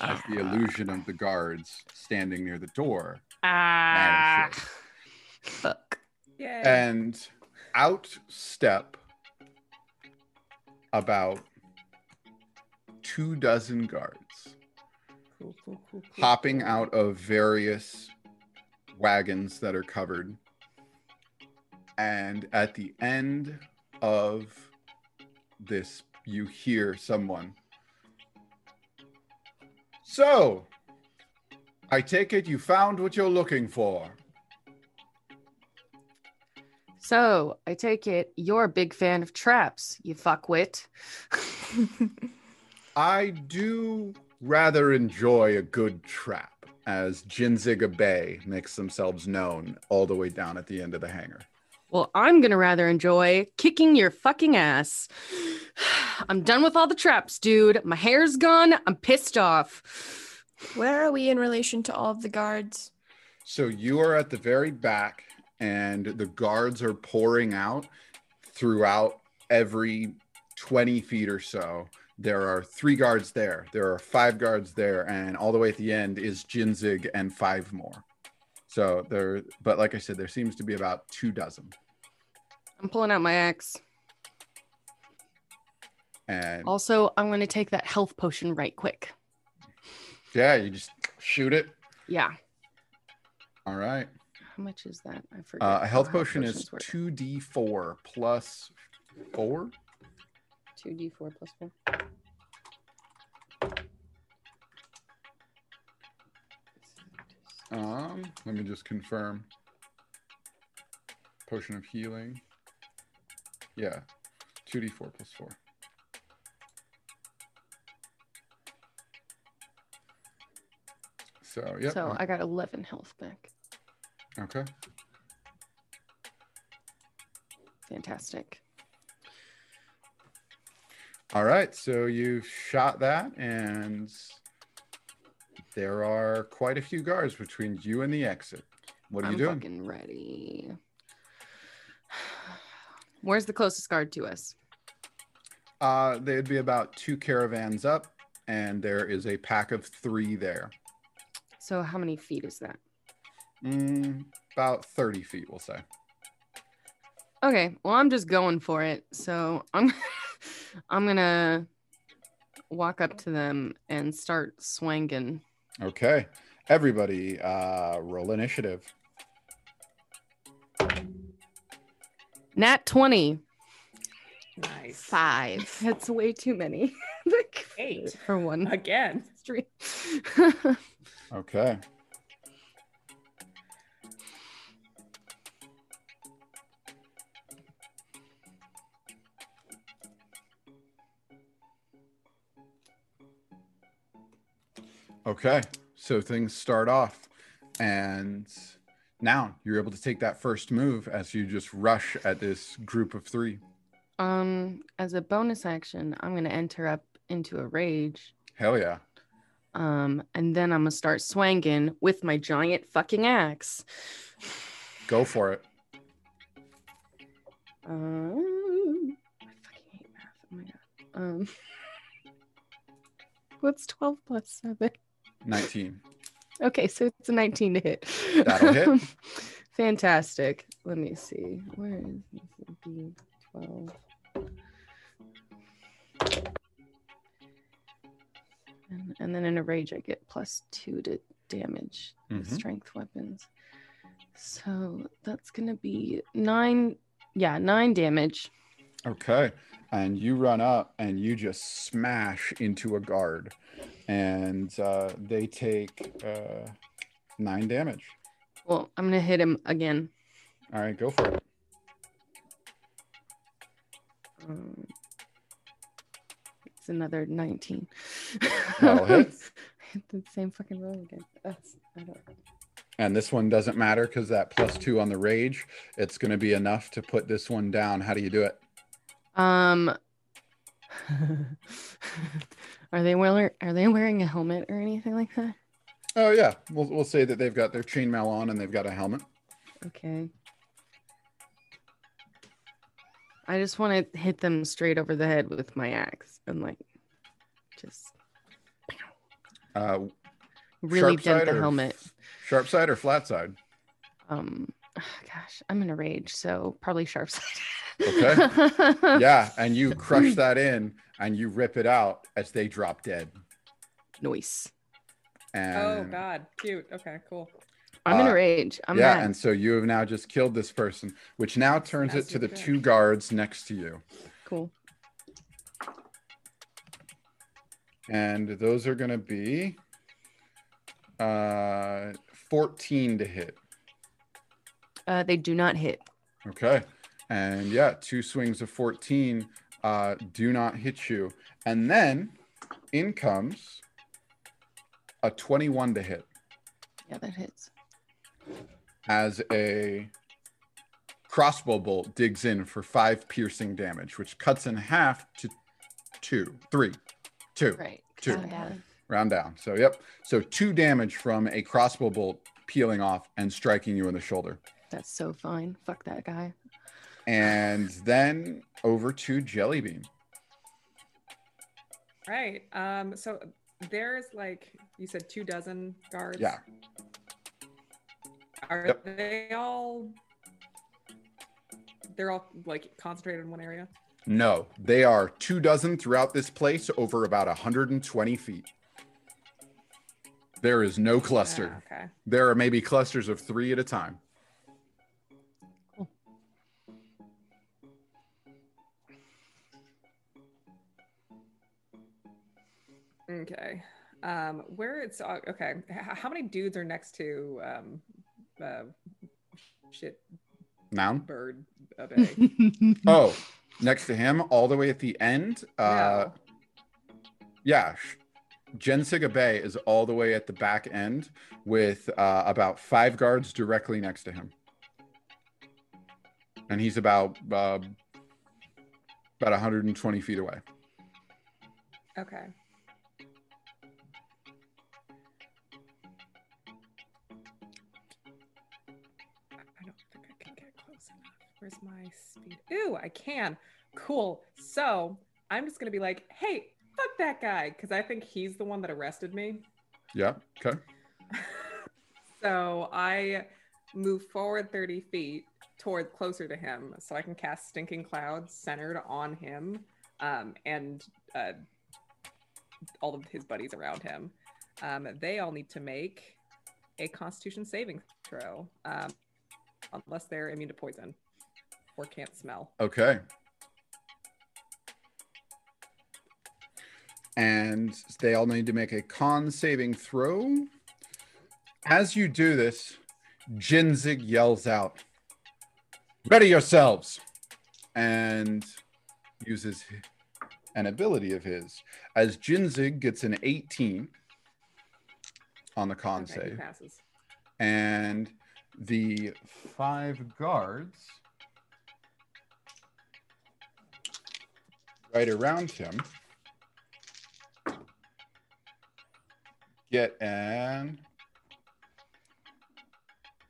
as the illusion of the guards standing near the door Ah, vanishes. fuck. Yay. And out step about two dozen guards. Cool, cool, cool, cool, hopping out of various wagons that are covered. And at the end of this, you hear someone. So, I take it you found what you're looking for. So I take it you're a big fan of traps, you fuckwit. I do rather enjoy a good trap, as Jinziga Bay makes themselves known all the way down at the end of the hangar. Well, I'm gonna rather enjoy kicking your fucking ass. I'm done with all the traps, dude. My hair's gone. I'm pissed off. Where are we in relation to all of the guards? So you are at the very back, and the guards are pouring out throughout every 20 feet or so. There are three guards there, there are five guards there, and all the way at the end is Jinzig and five more. So there, but like I said, there seems to be about two dozen. I'm pulling out my axe. And Also, I'm gonna take that health potion right quick. yeah, you just shoot it. Yeah. All right. How much is that? I forget. Uh, a health potion is 2d4 plus 4. 2d4 plus 4. Um, let me just confirm. Potion of healing. Yeah, 2d4 plus 4. So, yeah. So I got 11 health back. okay. Fantastic. All right. So you've shot that, and there are quite a few guards between you and the exit. What are I'm you doing? fucking ready. Where's the closest guard to us? Uh, they'd be about two caravans up, and there is a pack of three there. So how many feet is that? Mm, about 30 feet, we'll say. Okay, well I'm just going for it. So I'm I'm gonna walk up to them and start swanging. Okay. Everybody, uh, roll initiative. Nat 20. Nice. Five. That's way too many. like, Eight. for one Again. stream. Okay. Okay. So things start off, and now you're able to take that first move as you just rush at this group of three. um, as a bonus action, I'm gonna enter up into a rage. Hell yeah. Um, and then I'm gonna start swanging with my giant fucking axe. Go for it. Um, I fucking hate math. Oh my god. Um, what's 12 plus 7? 19. Okay, so it's a 19 to hit. That'll hit. Fantastic. Let me see. Where is this? B 12. And, and then in a rage, I get plus two to damage with Mhm. strength weapons. So that's going to be nine. Yeah, nine damage. Okay. And you run up and you just smash into a guard. And uh, they take uh, nine damage. Well, I'm going to hit him again. All right, go for it. Um, it's another 19. That'll hit. Hit the same fucking roll again. That's, I don't. And this one doesn't matter because that plus two on the rage, it's going to be enough to put this one down. How do you do it? Um, are they wearing are they wearing a helmet or anything like that? Oh, yeah. We'll, we'll say that they've got their chainmail on and they've got a helmet. Okay. I just want to hit them straight over the head with my axe and like just Uh, really dent the helmet. sharp side or flat side? Um, gosh, I'm in a rage, so probably sharp side. Okay. Yeah, and you crush that in and you rip it out as they drop dead. Noise. And Oh God, cute. Okay, cool. I'm in Uh, a rage. I'm yeah, mad. and so you have now just killed this person, which now turns it to the Massive two guards next to you. cool. And those are going to be uh 14 to hit. Uh, they do not hit. Okay. And yeah, two swings of 14 uh, do not hit you. And then in comes a 21 to hit Yeah, that hits. as a crossbow bolt digs in for five piercing damage, which cuts in half to two, three, two, Right. Two. Round down. round down. So, yep. So, two damage from a crossbow bolt peeling off and striking you in the shoulder. That's so fine. Fuck that guy. And then over to Jellybean. Right. Um. So there's like you said, two dozen guards. Yeah. Are Yep. they all? They're all like concentrated in one area. No, they are two dozen throughout this place over about 120 feet. There is no cluster. Ah, okay. There are maybe clusters of three at a time. Okay. Um. Where it's uh, okay. How many dudes are next to um, uh, shit Noun. bird bay? Oh, next to him, all the way at the end. Uh, No. yeah. Jinziga Bay is all the way at the back end with uh, about five guards directly next to him. And he's about uh, about 120 feet away. Okay. Where's my speed? Ooh, I can. Cool. So I'm just gonna be like, hey, fuck that guy, because I think he's the one that arrested me. Yeah. Okay. so I move forward 30 feet toward closer to him so I can cast Stinking Clouds centered on him um, and uh, all of his buddies around him. Um, they all need to make a Constitution saving throw um, unless they're immune to poison or can't smell. Okay. And they all need to make a con saving throw. As you do this, Jinzig yells out, Ready yourselves! And uses an ability of his. As Jinzig gets an 18 on the con Okay, he save, passes. and the five guards right around him. Get an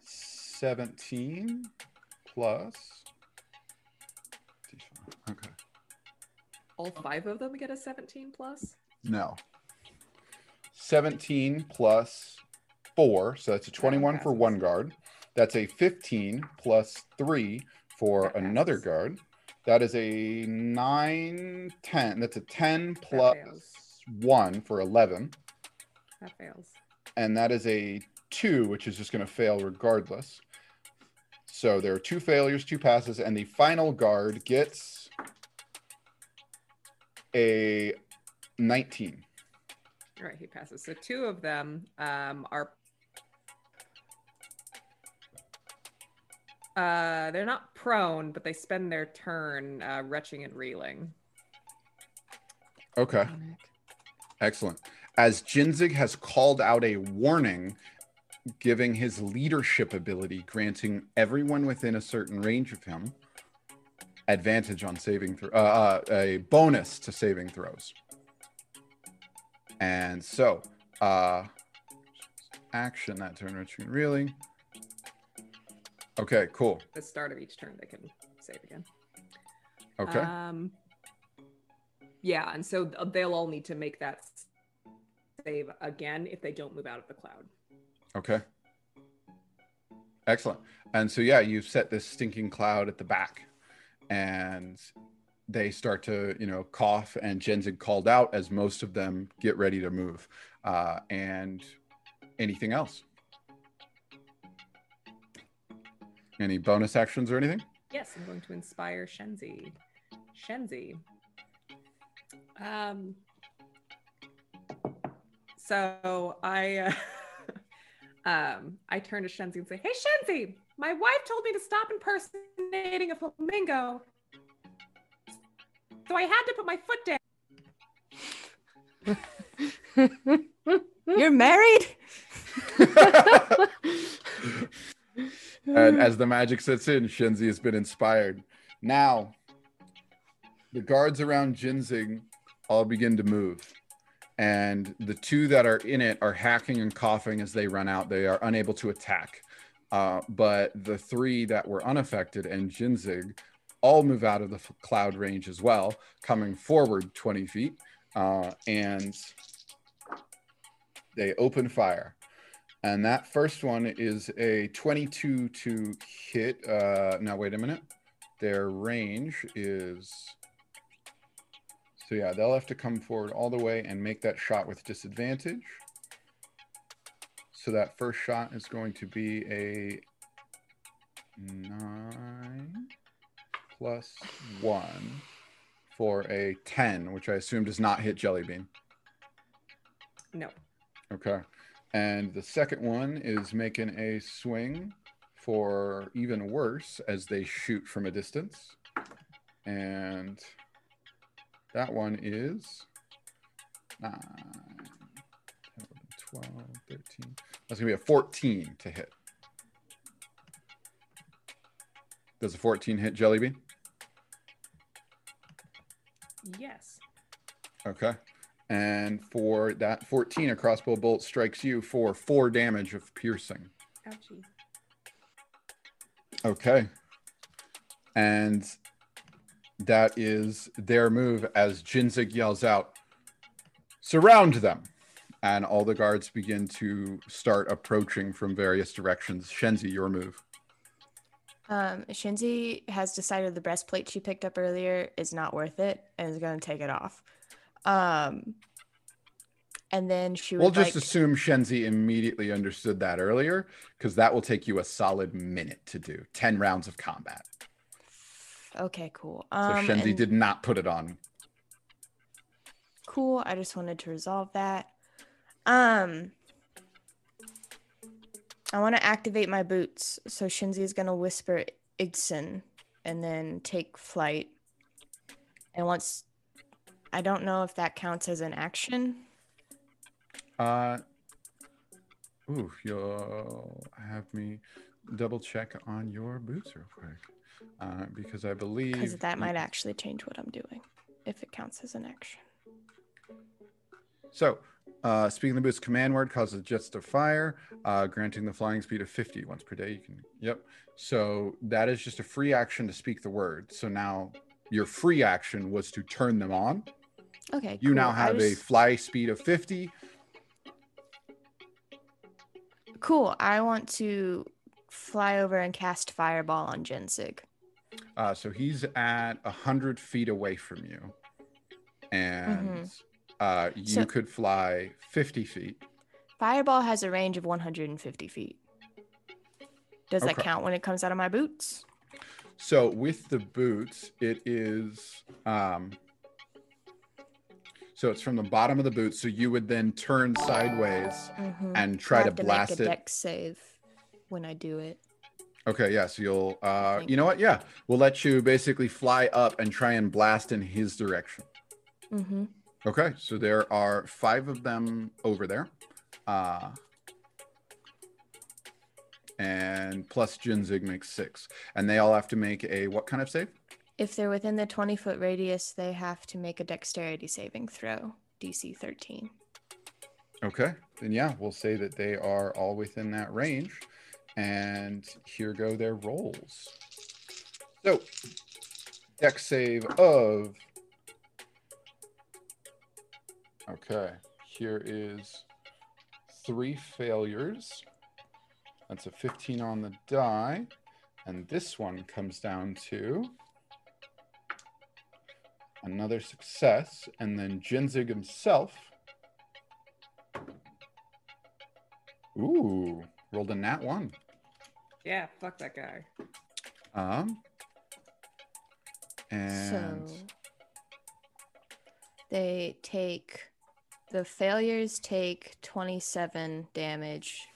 17 plus okay. All five of them get a 17 plus. no. 17 plus 4 so that's a 21 for one guard. That's a 15 plus 3 for That another passes. guard that is a 9 10 that's a 10 That plus fails. 1 for 11 That fails. and that is a 2 which is just going to fail regardless so there are two failures two passes and the final guard gets a 19 All right, he passes. So two of them um, are. Uh, they're not prone, but they spend their turn uh, retching and reeling. okay Excellent. As Jinzig has called out a warning, giving his leadership ability, granting everyone within a certain range of him advantage on saving throw, uh, uh, a bonus to saving throws. And so, uh, action that turn, retreat, reeling. Okay, cool. At the start of each turn, they can save again. Okay. Um, yeah, and so they'll all need to make that save again if they don't move out of the cloud. Okay. Excellent. And so yeah, you've set this stinking cloud at the back, and they start to you know cough, and Jinzig called out as most of them get ready to move. Uh, and anything else? Any bonus actions or anything? Yes, I'm going to inspire Shenzi. Shenzi. Um. So I, uh, um, I turn to Shenzi and say, "Hey, Shenzi, my wife told me to stop impersonating a flamingo, so I had to put my foot down." You're married? and as the magic sets in, Shenzi has been inspired. Now, the guards around Jinzig all begin to move. And the two that are in it are hacking and coughing as they run out. They are unable to attack. Uh, but the three that were unaffected and Jinzig all move out of the f- cloud range as well, coming forward 20 feet. Uh, and they open fire. And that first one is a 22 to hit. Uh, now, wait a minute. Their range is. So, yeah, they'll have to come forward all the way and make that shot with disadvantage. So, that first shot is going to be a 9 plus 1 for a 10, which I assume does not hit Jellybean. No. Okay. And the second one is making a swing for even worse as they shoot from a distance. And that one is 9, 11, 12, 13. That's going to be a 14 to hit. Does a 14 hit Jellybean? Yes. Okay. And for that 14, a crossbow bolt strikes you for four damage of piercing. Ouchie. Okay. And that is their move as Jinzig yells out, surround them. And all the guards begin to start approaching from various directions. Shenzi, your move. Um, Shenzi has decided the breastplate she picked up earlier is not worth it and is going to take it off. Um, and then she We'll just like- assume Shenzi immediately understood that earlier, because that will take you a solid minute to do 10 rounds of combat. Okay, cool. So Um, Shenzi and- did not put it on. Cool. I just wanted to resolve that. Um, I want to activate my boots. So Shenzi is going to whisper Igson and then take flight. And once, I don't know if that counts as an action. Uh, ooh, you'll have me double check on your boots real quick. Uh, because I believe Because that might actually change what I'm doing if it counts as an action. So, uh, speaking the boots, command word causes jets to fire, uh, granting the flying speed of 50 once per day. You can, yep. So that is just a free action to speak the word. So now your free action was to turn them on. Okay. You now cool. I have a fly speed of 50. Cool. I want to fly over and cast Fireball on Jinzig. Uh, so he's at 100 feet away from you. And uh, you Mm-hmm. So- could fly 50 feet. Fireball has a range of 150 feet. Does that count when it comes out of my boots? So with the boots, it is um so it's from the bottom of the boot. So you would then turn sideways Mhm. and try to have blast make a it. dex save when I do it. Okay, yeah. So you'll uh you know what? Yeah. We'll let you basically fly up and try and blast in his direction. Mm-hmm. Okay, so there are five of them over there. Uh and plus Jinzig makes six. And they all have to make a what kind of save? If they're within the 20 foot radius, they have to make a dexterity saving throw, DC 13. Okay, then yeah, we'll say that they are all within that range. And here go their rolls. So deck save of. Okay, here is three failures. That's a 15 on the die. And this one comes down to another success. And then Jinzig himself. Ooh, rolled a nat one. Yeah, fuck that guy. Um, and So they take the failures take 27 damage.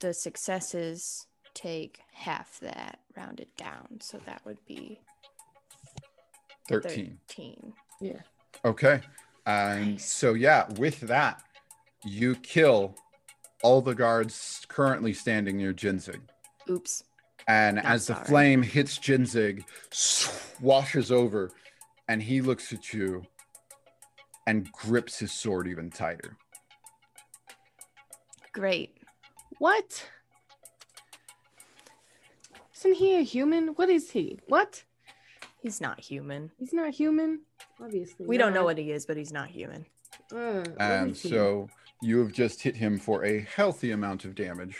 The successes take half that rounded down. So that would be 13. 13. Yeah. Okay. And Nice. so, yeah, with that, you kill all the guards currently standing near Jinzig. Oops. And I'm as the sorry. flame hits Jinzig, washes over, and he looks at you and grips his sword even tighter. Great. What? Isn't he a human? What is he? What? He's not human. He's not human. Obviously. We don't know what he is, but he's not human. Uh, And he? so you have just hit him for a healthy amount of damage.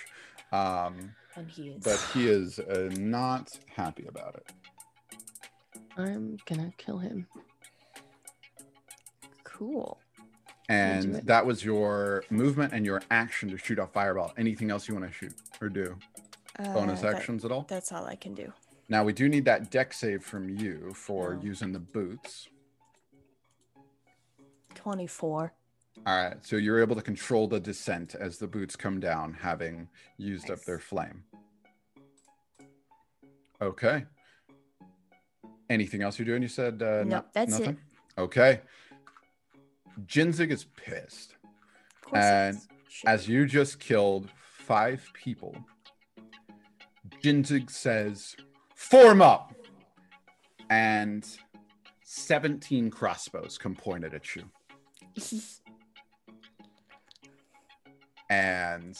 Um, And he is. but he is uh, not happy about it. I'm gonna kill him. cool. And that was your movement and your action to shoot off fireball. Anything else you want to shoot or do? Bonus Uh, that- actions at all? that's all I can do. Now we do need that deck save from you for Oh. using the boots. 24. All right, so you're able to control the descent as the boots come down, having used up their flame. Okay. Anything else you're doing? You said uh, Nope, no- that's it. nothing. Okay. Jinzig is pissed Of course. it And. As you just killed five people. Jinzig says, "Form up," and 17 crossbows come pointed at you. And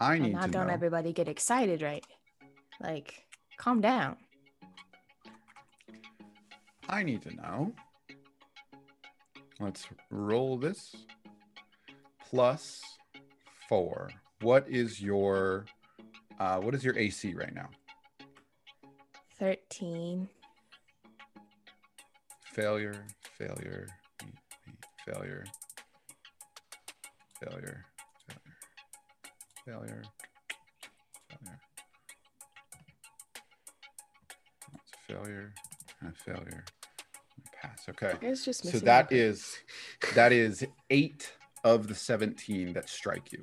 I need now to don't know. everybody get excited, right? Like, calm down. I need to know. Let's roll this. Plus four. What is your uh, what is your AC right now? 13. Failure, failure, failure, failure, failure, failure, failure. That's failure, and a failure, pass. Okay. So that is that is eight of the 17 that strike you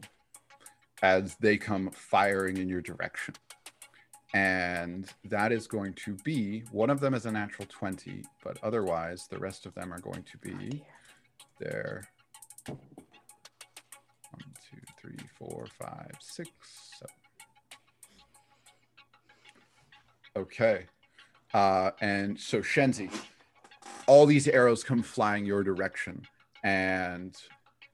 as they come firing in your direction. And that is going to be one of them is a natural 20, but otherwise the rest of them are going to be there. One, two, three, four, five, six, seven. Okay. Uh, and so Shenzi, all these arrows come flying your direction and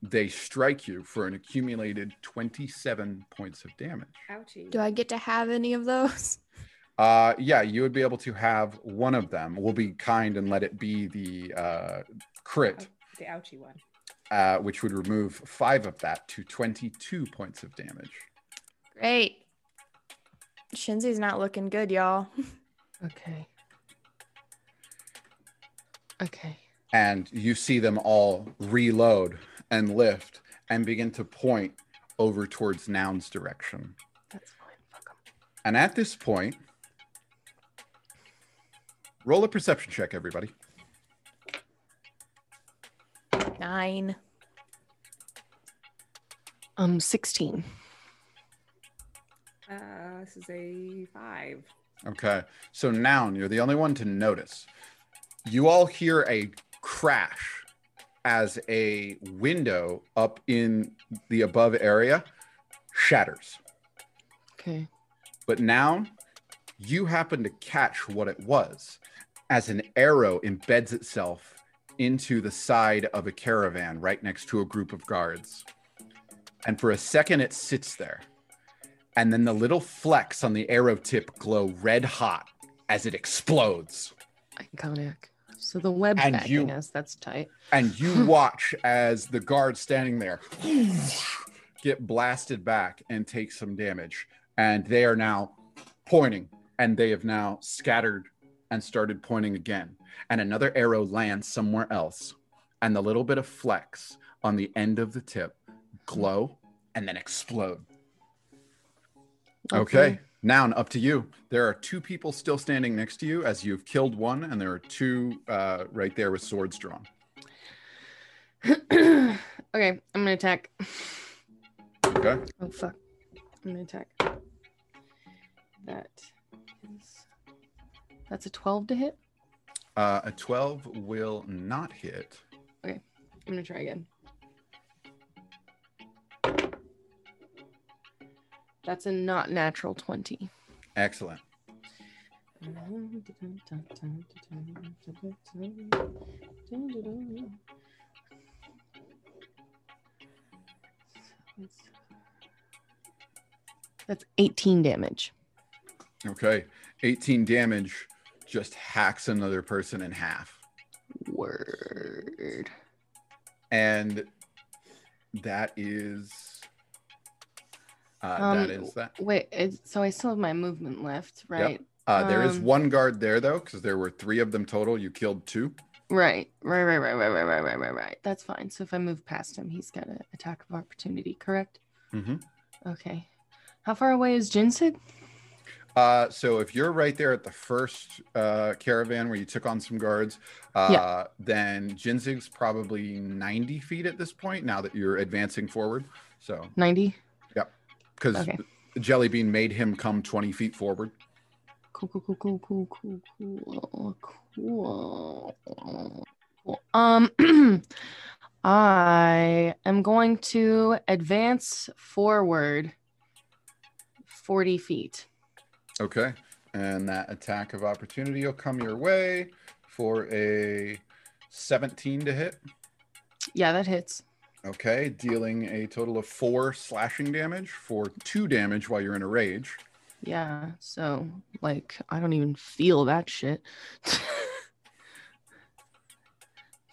they strike you for an accumulated 27 points of damage. Ouchie. Do I get to have any of those? Uh, yeah, you would be able to have one of them. We'll be kind and let it be the uh, crit, The ouchie one. uh, which would remove five of that to 22 points of damage. Great. Shenzi's not looking good, y'all. Okay. Okay. And you see them all reload and lift and begin to point over towards Noun's direction. That's fine. Fuck 'em. And at this point, roll a perception check, everybody. Nine. Um, 16. Uh, this is a five. Okay. So Noun, you're the only one to notice. You all hear a crash as a window up in the above area shatters. Okay. But now you happen to catch what it was as an arrow embeds itself into the side of a caravan right next to a group of guards. And for a second, it sits there. And then the little flecks on the arrow tip glow red hot as it explodes. Iconic. So the web and you, us. That's tight. And you watch as the guard standing there get blasted back and take some damage. And they are now pointing, and they have now scattered and started pointing again. And another arrow lands somewhere else. And the little bit of flex on the end of the tip glow and then explode. Okay. Now up to you. There are two people still standing next to you as you've killed one, and there are two uh, right there with swords drawn. okay, I'm gonna attack. Okay. Oh fuck. I'm gonna attack. That is that's a 12 to hit. Uh, a 12 will not hit. Okay, I'm gonna try again. That's a not natural 20. Excellent. That's 18 damage. Okay. 18 damage just hacks another person in half. Word. And that is. Uh, Um, that is that. Wait, is, so I still have my movement left, right? Uh, there is um, one guard there, though, because there were three of them total. You killed two. Right, right, right, right, right, right, right, right, right, right. That's fine. So if I move past him, he's got an attack of opportunity, correct? Mm-hmm. Okay. How far away is Jinzig? Uh, so if you're right there at the first uh, caravan where you took on some guards, uh, then Jinzig's probably 90 feet at this point now that you're advancing forward. So 90? Because Okay. Jelly Bean made him come 20 feet forward. Cool, cool, cool, cool, cool, cool, cool, cool. cool. Um, I am going to advance forward 40 feet. Okay. And that attack of opportunity will come your way for a 17 to hit. Yeah, that hits. Okay. Dealing a total of four slashing damage for two damage while you're in a rage. Yeah, so like I don't even feel that shit.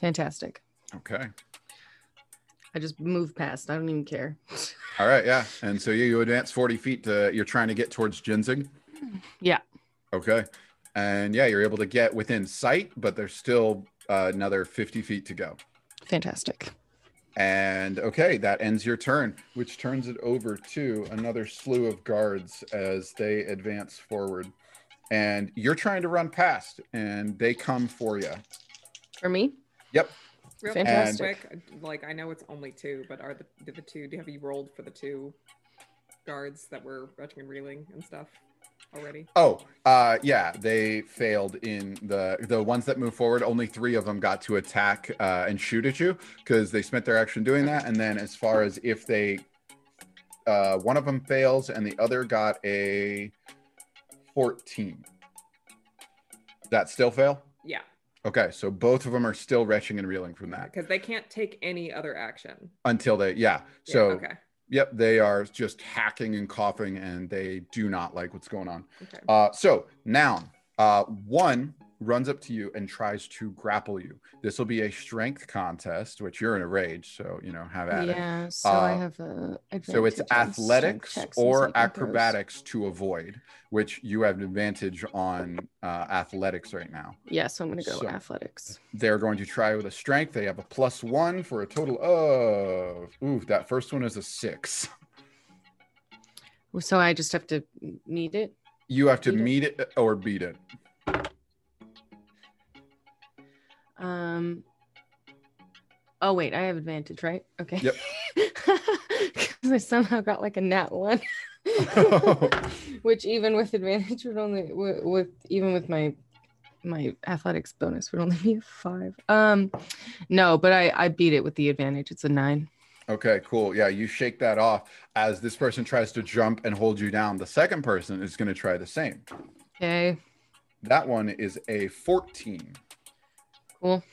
Fantastic. Okay. I just moved past. I don't even care. All right. Yeah. And so you, you advance 40 feet to, you're trying to get towards Jinzig. Yeah. Okay. And yeah, you're able to get within sight, but there's still uh, another 50 feet to go. Fantastic. And okay, that ends your turn, which turns it over to another slew of guards as they advance forward. And you're trying to run past, and they come for you. For me? Yep. Real Fantastic. quick, like I know it's only two, but are the did the two? Do you have you rolled for the two guards that were retching and reeling and stuff already? Oh, uh, yeah, they failed in the the ones that move forward. Only three of them got to attack uh, and shoot at you because they spent their action doing that. And then, as far as if they, uh, one of them fails and the other got a fourteen. That still fail? Yeah, Okay, so both of them are still retching and reeling from that because they can't take any other action. until they, yeah. Yeah, So, okay, yep, they are just hacking and coughing, and they do not like what's going on. okay. Uh, so noun, uh, one runs up to you and tries to grapple you. This will be a strength contest, which you're in a rage, so you know have at it. Yeah, so I Uh, have a So it's advantage on strength athletics or throws. acrobatics to avoid, which you have an advantage on uh, athletics right now. Yeah, so I'm gonna go So- athletics. They're going to try with a strength. They have a plus one for a total of. Ooh, that first one is a six. So I just have to meet it. You have to Beat it. meet it or beat it. Um. Oh wait, I have advantage, right? Okay. Yep. Because I somehow got like a nat one, which even with advantage would only with, with even with my my athletics bonus would only be a five. Um, no, but I I beat it with the advantage. It's a nine. Okay, cool. Yeah, you shake that off as this person tries to jump and hold you down. The second person is going to try the same. Okay. That one is a 14. Cool.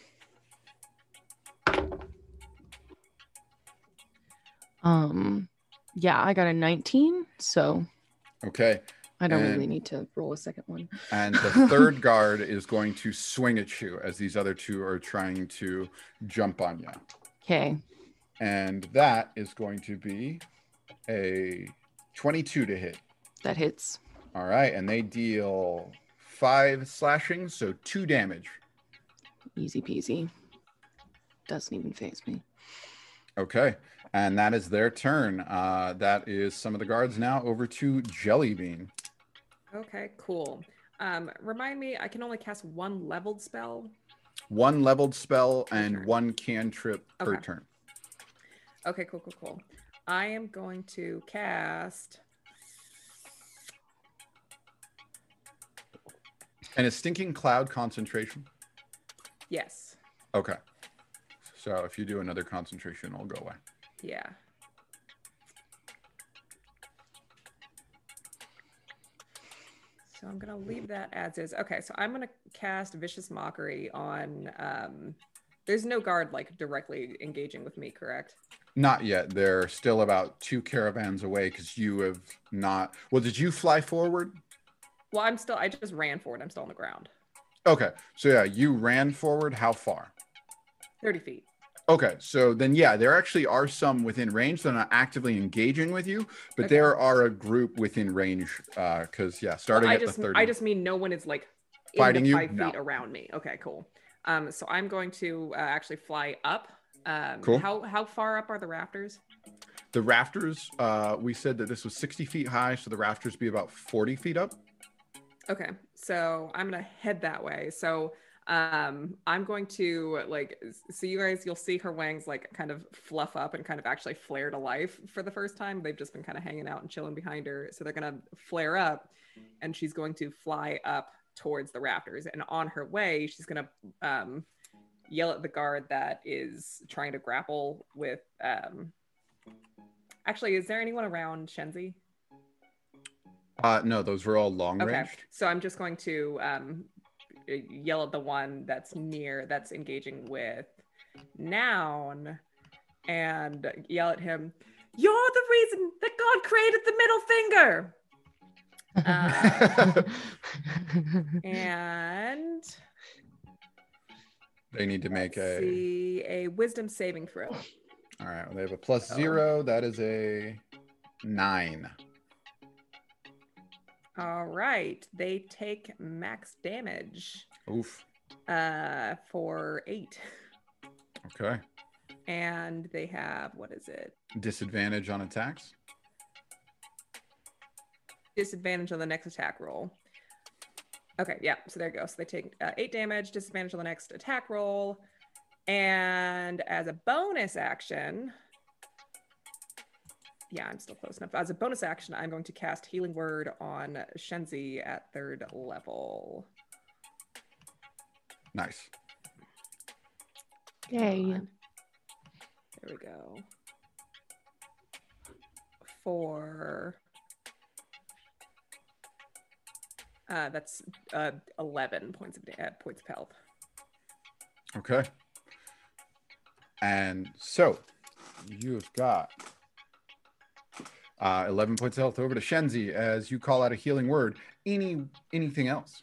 Um, yeah, I got a 19. So Okay. I don't And- really need to roll a second one. And the third guard is going to swing at you as these other two are trying to jump on you. Okay. And that is going to be a 22 to hit. That hits. All right. And they deal five slashing, so two damage. Easy peasy. Doesn't even faze me. Okay. And that is their turn. Uh, that is some of the guards now over to Jellybean. Okay, cool. Um, remind me, I can only cast one leveled spell. One leveled spell Per and turn. one cantrip per Okay. turn. Okay, cool, cool, cool. I am going to cast. And a stinking cloud concentration. Yes. Okay. So if you do another concentration, it'll go away. Yeah. So I'm gonna leave that as is. Okay, so I'm gonna cast Vicious Mockery on. Um, there's no guard like directly engaging with me, correct? Not yet. They're still about two caravans away because you have not. Well, did you fly forward? Well, I'm still. I just ran forward. I'm still on the ground. Okay. So yeah, you ran forward. How far? Thirty feet. Okay. So then, yeah, there actually are some within range. They're not actively engaging with you, but Okay. there are a group within range. Because yeah, starting I at just, the thirty. I just mean no one is like Fighting you? five No. feet around me. Okay, cool. Um, so I'm going to uh, actually fly up. Um, Cool. How how far up are the rafters? the rafters. Uh, we said that this was sixty feet high, so the rafters be about forty feet up. Okay, so I'm gonna head that way. So um, I'm going to like so you guys you'll see her wings like kind of fluff up and kind of actually flare to life for the first time. They've just been kind of hanging out and chilling behind her, so they're gonna flare up, and she's going to fly up towards the rafters. And on her way, she's gonna um, yell at the guard that is trying to grapple with. Um, actually, is there anyone around Shenzi? Uh, no, those were all long Okay, range. so I'm just going to um, yell at the one that's near, that's engaging with Noun, and yell at him. You're the reason that God created the middle finger. Uh, and they need to make let's a. see a wisdom saving throw. All right. Well, they have a plus zero. That is a nine. All right, they take max damage Oof. uh, for eight, Okay. and they have what is it? Disadvantage on attacks. disadvantage on the next attack roll. Okay, yeah, so there you go. So they take uh, eight damage, disadvantage on the next attack roll. And as a bonus action, yeah, I'm still close enough. As a bonus action, I'm going to cast Healing Word on Shenzi at third level. Nice. Yay. There we go. For uh, that's uh, eleven points of uh, points of health. Okay. And so you've got uh, 11 points of health over to Shenzi as you call out a healing word. Any anything else?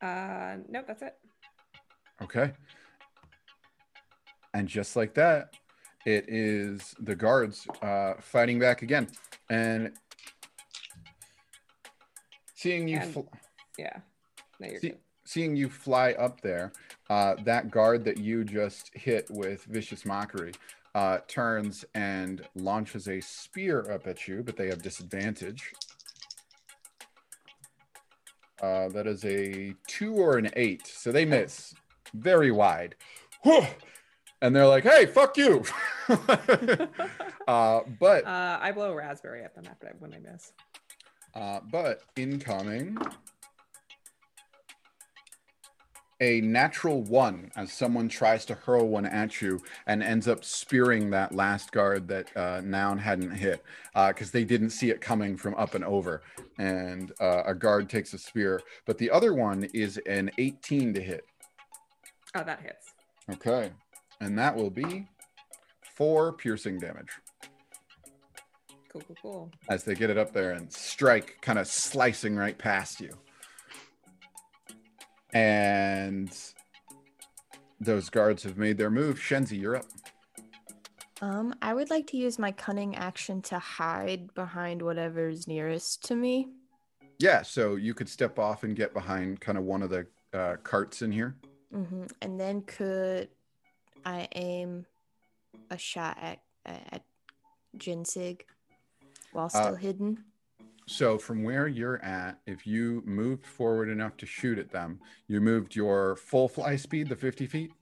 Uh, nope, that's it. Okay. And just like that, it is the guards uh, fighting back again. And seeing you And- Yeah. No, you're See- good. Seeing you fly up there, uh, that guard that you just hit with vicious mockery uh, turns and launches a spear up at you, but they have disadvantage. Uh, that is a two or an eight, so they miss very wide. Whew! And they're like, "Hey, fuck you!" uh, but Uh, I blow a raspberry at them after when they miss. uh, but incoming a natural one as someone tries to hurl one at you and ends up spearing that last guard that uh, Noun hadn't hit because they didn't see it coming from up and over. And uh, a guard takes a spear, but the other one is an 18 to hit. Oh, that hits. Okay. And that will be four piercing damage. Cool, cool, cool. as they get it up there and strike, kind of slicing right past you. And those guards have made their move. Shenzi, you're up. Um, I would like to use my cunning action to hide behind whatever's nearest to me. Yeah, so you could step off and get behind kind of one of the uh, carts in here. Mm-hmm. And then could I aim a shot at at Jinzig while Uh, still hidden? So from where you're at, if you moved forward enough to shoot at them, you moved your full fly speed, the 50 feet.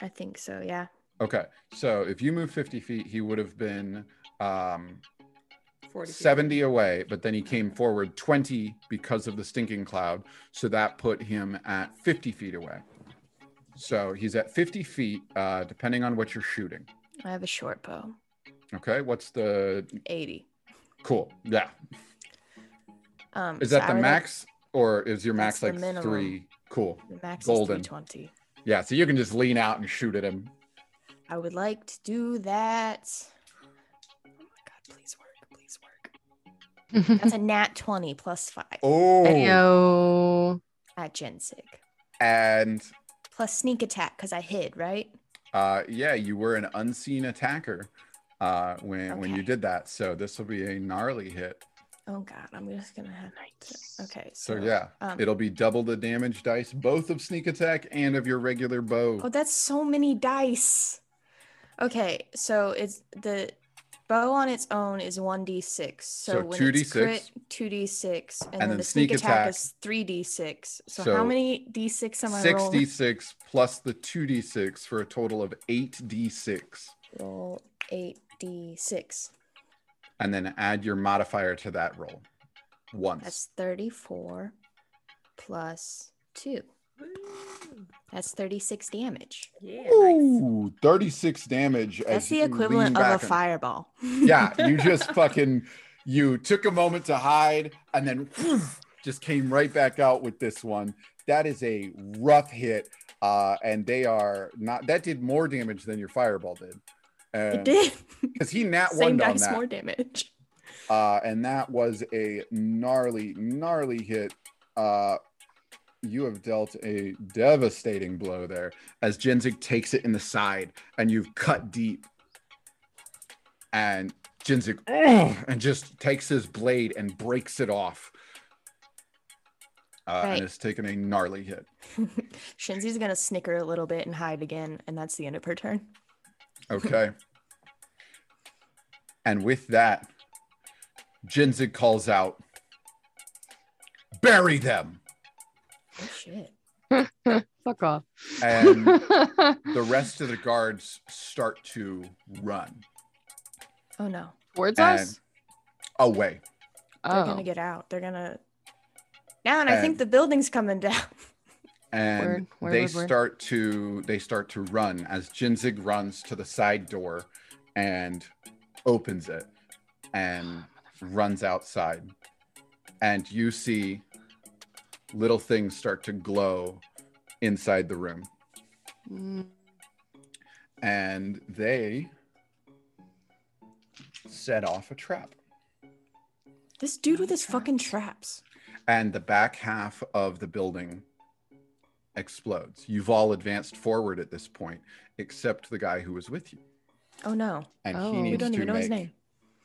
I think so. Yeah. Okay, so if you move 50 feet, he would have been um, 40 70 away, but then he came forward 20 because of the stinking cloud. So that put him at 50 feet away. So he's at 50 feet, uh, depending on what you're shooting. I have a short bow. Okay, what's the 80. cool? Yeah, Um, is that I the would max or is your max That's like the minimum. three? Cool. the max Golden. is 320. Yeah, so you can just lean out and shoot at him. I would like to do that. Oh my god, please work, please work. That's a nat 20 plus 5 Oh, Ayo. at Jinzig. and Plus sneak attack because I hid, right? uh, yeah, you were an unseen attacker uh, when when you did that. So this will be a gnarly hit. Oh god, I'm just gonna have to. Okay, So, so, yeah, um, it'll be double the damage dice, both of sneak attack and of your regular bow. Oh, that's so many dice. Okay, so it's the bow on its own is 1d6. So, So 2d6, it's 2d6. And, then, then the sneak, sneak attack, attack. is 3d6. So, So how many d6 am I rolling? 66 plus the 2d6 for a total of 8d6. Roll 8d6. And then add your modifier to that roll once. That's 34 plus 2. That's 36 damage. Yeah, nice. Ooh, 36 damage. That's the equivalent of a and- fireball. yeah, you just fucking you took a moment to hide and then just came right back out with this one. That is a rough hit. Uh, and they are not that did more damage than your fireball did. It did. because he nat one on that. more damage. uh, and that was a gnarly, gnarly hit. Uh, you have dealt a devastating blow there as Jinzig takes it in the side, and you've cut deep. And Jinzig, oh, and just takes his blade and breaks it off. Uh, Right. And it's taken a gnarly hit. Shenzi's gonna snicker a little bit and hide again, and that's the end of her turn. Okay. and with that, Jinzig calls out, "Bury them!" Oh shit. Fuck off. And the rest of the guards start to run Oh no. Towards And- us? away. They're Oh. gonna get out. They're gonna now and I think the building's coming down. And they start to they start to run as Jinzig runs to the side door and opens it and runs outside. And you see little things start to glow inside the room. Mm, and they set off a trap. This dude with his fucking traps. And the back half of the building explodes. You've all advanced forward at this point, except the guy who was with you. Oh no. And Oh. he We We needs don't to even know make his name.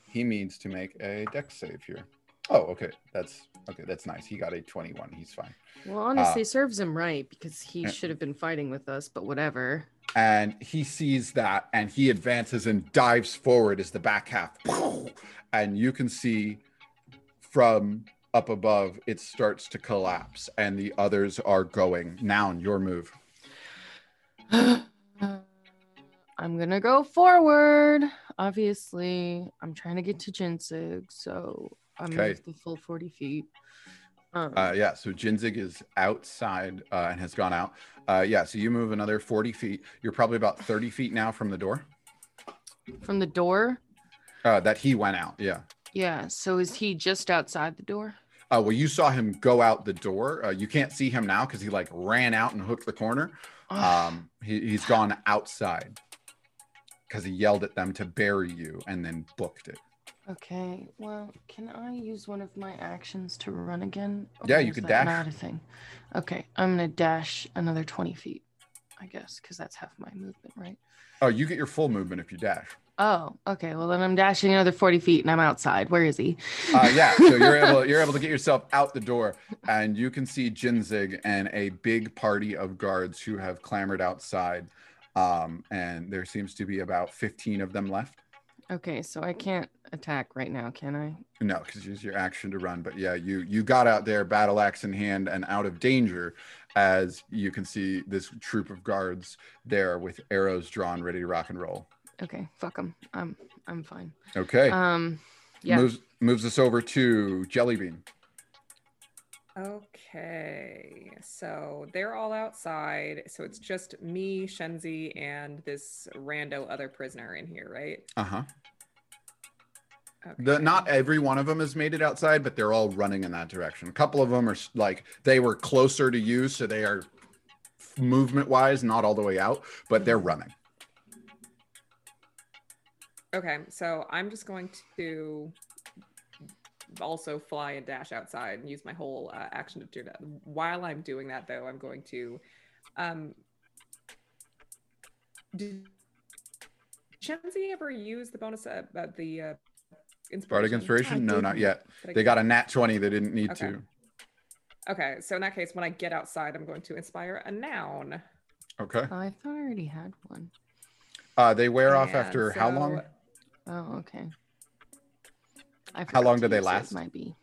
he needs to make a deck save here. Oh, okay. That's okay. That's nice. He got a 21. He's fine. Well, honestly, Uh, serves him right because he uh, should have been fighting with us, but whatever. and he sees that and he advances and dives forward as the back half and you can see from up above it starts to collapse and the others are going now your move I'm gonna go forward. Obviously, I'm trying to get to Jinzig, so I'm Okay. the full 40 feet. Um, uh yeah so jinzig is outside uh, and has gone out uh yeah so you move another 40 feet you're probably about 30 feet now from the door from the door. uh that he went out yeah Yeah. So is he just outside the door? Uh well you saw him go out the door uh, you can't see him now because he like ran out and hooked the corner um he, he's gone outside because he yelled at them to bury you and then booked it Okay, well, can I use one of my actions to run again? Yeah, you could dash. Not a thing. Okay, I'm gonna dash another 20 feet, I guess, because that's half my movement, right? Oh, you get your full movement if you dash. Oh, okay. Well, then I'm dashing another 40 feet and I'm outside. Where is he? Uh, yeah, so you're able you're able to get yourself out the door, and you can see Jinzig and a big party of guards who have clamored outside. Um, and there seems to be about 15 of them left. Okay, so I can't attack right now, can I? No, because use your action to run. But yeah, you you got out there, battle axe in hand, and out of danger, as you can see this troop of guards there with arrows drawn, ready to rock and roll. Okay, fuck them. I'm I'm fine. Okay, Um, yeah. moves moves us over to Jellybean. Okay, so they're all outside. So it's just me, Shenzi, and this rando other prisoner in here, right? Uh huh. Okay. The not every one of them has made it outside, but they're all running in that direction. A couple of them are like they were closer to you, so they are movement wise not all the way out, but they're running. Okay, so I'm just going to also fly and dash outside and use my whole uh, action to do that. While I'm doing that, though, I'm going to. Um, did Shenzi ever use the bonus uh, uh, the uh, inspiration? Bardic inspiration? No, not yet. Did They get- got a nat 20. They didn't need Okay. to. Okay, so in that case, when I get outside, I'm going to inspire a noun. Okay. I thought I already had one. Uh, they wear off And after how long? So- Oh, okay. I How long do they last? Might be.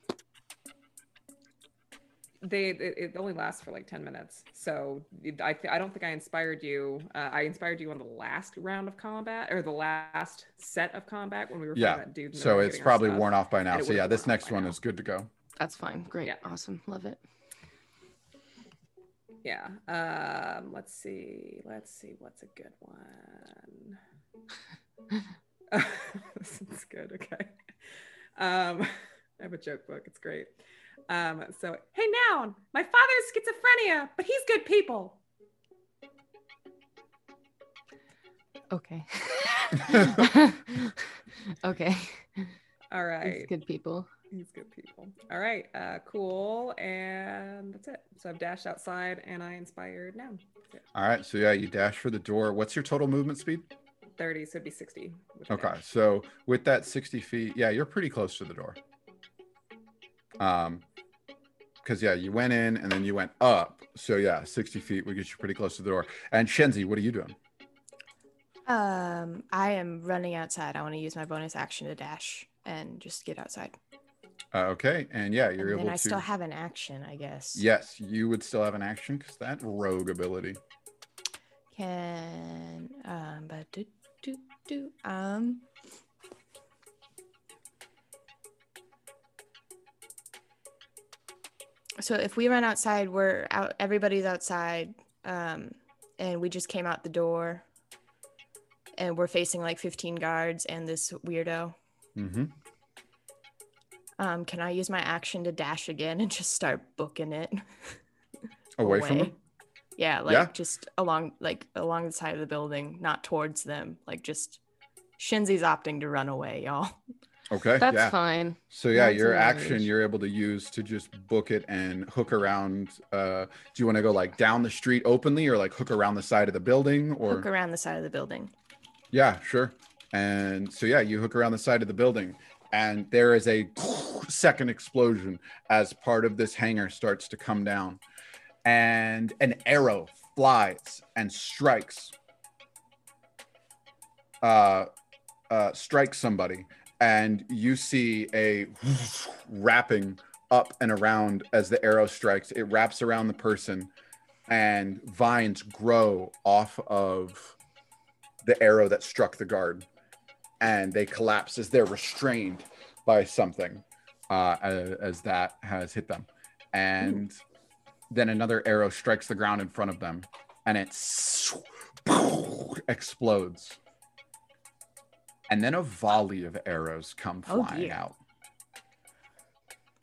They it, it only lasts for like ten minutes, so I th- I don't think I inspired you. Uh, I inspired you on the last round of combat or the last set of combat when we were fighting Yeah. that dude. So it's probably worn off by now. So yeah, this next one now. is good to go. That's fine. Great. Yeah. Awesome. Love it. Yeah. Um. Let's see. Let's see. What's a good one? this is good. Okay. Um. I have a joke book. It's great. Um. So hey, noun. My father's schizophrenia, but he's good people. Okay. okay. All right. These right. good people. He's good people. All right. Uh, cool. And that's it. So I've dashed outside and I inspired now. All right. So yeah, you dash for the door. What's your total movement speed? 30, so it'd be 60. Okay. dash. So with that 60 feet, yeah, you're pretty close to the door. Um, because yeah, you went in and then you went up. So yeah, 60 feet would get you pretty close to the door. And Shenzi, what are you doing? Um, I am running outside. I want to use my bonus action to dash and just get outside. Uh, okay. And yeah, you're and able then I to. still have an action, I guess. Yes, you would still have an action because that rogue ability. Can um, but do do um. So if we run outside, we're out. Everybody's outside, um, and we just came out the door, and we're facing like 15 guards and this weirdo. Mm-hmm. Um, can I use my action to dash again and just start booking it? Away, from away. Them? Yeah, like Yeah. just along like along the side of the building, not towards them. Like just Shenzi's opting to run away, y'all. Okay. That's yeah. fine. So yeah, That's your an action average. you're able to use to just book it and hook around. Uh, do you want to go like down the street openly, or like hook around the side of the building, or Hook around the side of the building. yeah, sure. And so yeah, you hook around the side of the building, and there is a second explosion as part of this hangar starts to come down, and an arrow flies and strikes. Uh, uh, strikes somebody, and you see a wrapping up and around as the arrow strikes. It wraps around the person, and vines grow off of the arrow that struck the guard, and they collapse as they're restrained by something uh, as, as that has hit them. And then another arrow strikes the ground in front of them, and it explodes. And then a volley of arrows come Oh, flying dear. out.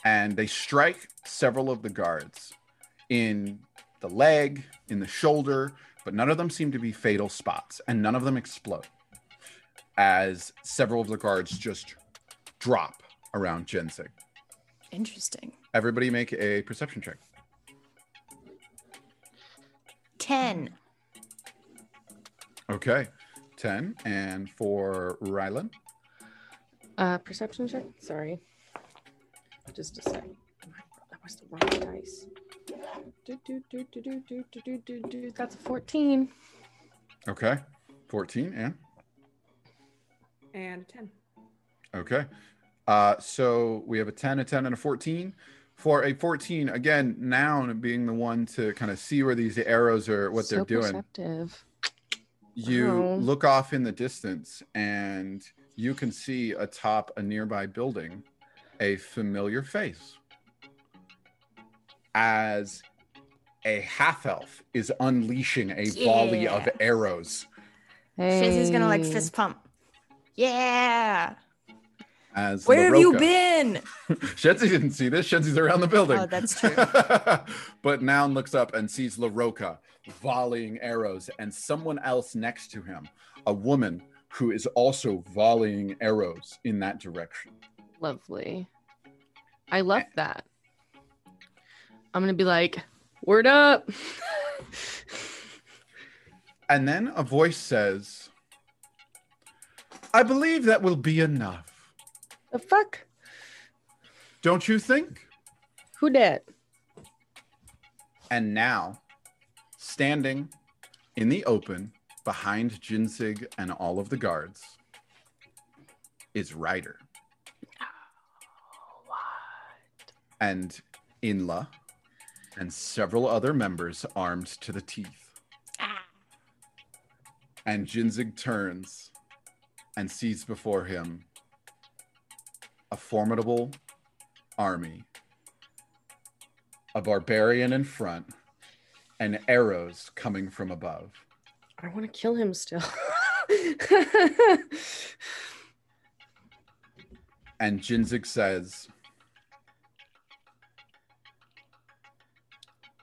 And they strike several of the guards in the leg, in the shoulder, but none of them seem to be fatal spots, and none of them explode. As several of the guards just drop around Jinzig. Interesting. Everybody make a perception check. 10. Okay. 10. And for Rylan? Uh, perception check. Sorry. Just a sec. That was the wrong dice. Do, do, do, do, do, do, do, do, do, do. That's a 14. Okay. 14. And? And 10. Okay. Uh, so we have a 10, a 10, and a 14. For a 14, again, Noun being the one to kind of see where these arrows are, what so they're doing. Perceptive. you Wow. look off in the distance and you can see atop a nearby building a familiar face as a half elf is unleashing a volley of Yeah. arrows Shenzi's gonna like fist pump. Yeah. As Where have you been? Shenzi didn't see this. Shenzi's around the building. Oh, that's true. but Noun looks up and sees LaRoca volleying arrows and someone else next to him, a woman who is also volleying arrows in that direction. Lovely. I love that. I'm gonna be like, word up. And then a voice says, I believe that will be enough. The fuck? Don't you think? Who dat? And now, standing in the open behind Jinzig and all of the guards, is Ryder. What? And Inla and several other members armed to the teeth. Ah. And Jinzig turns and sees before him a formidable army, a barbarian in front, and arrows coming from above. I want to kill him still. And Jinzig says,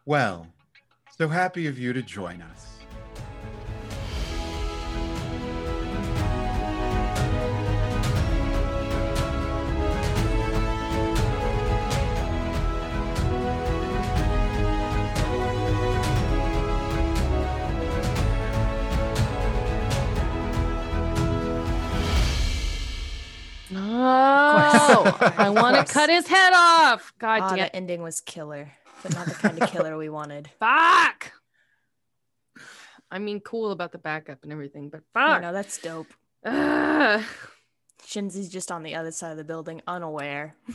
Well, so happy of you to join us. I want to cut his head off. God Ah, damn. the ending was killer, but not the kind of killer we wanted. Fuck. I mean, cool about the backup and everything, but You fuck. No, that's dope. Ugh. Shenzi's just on the other side of the building, unaware.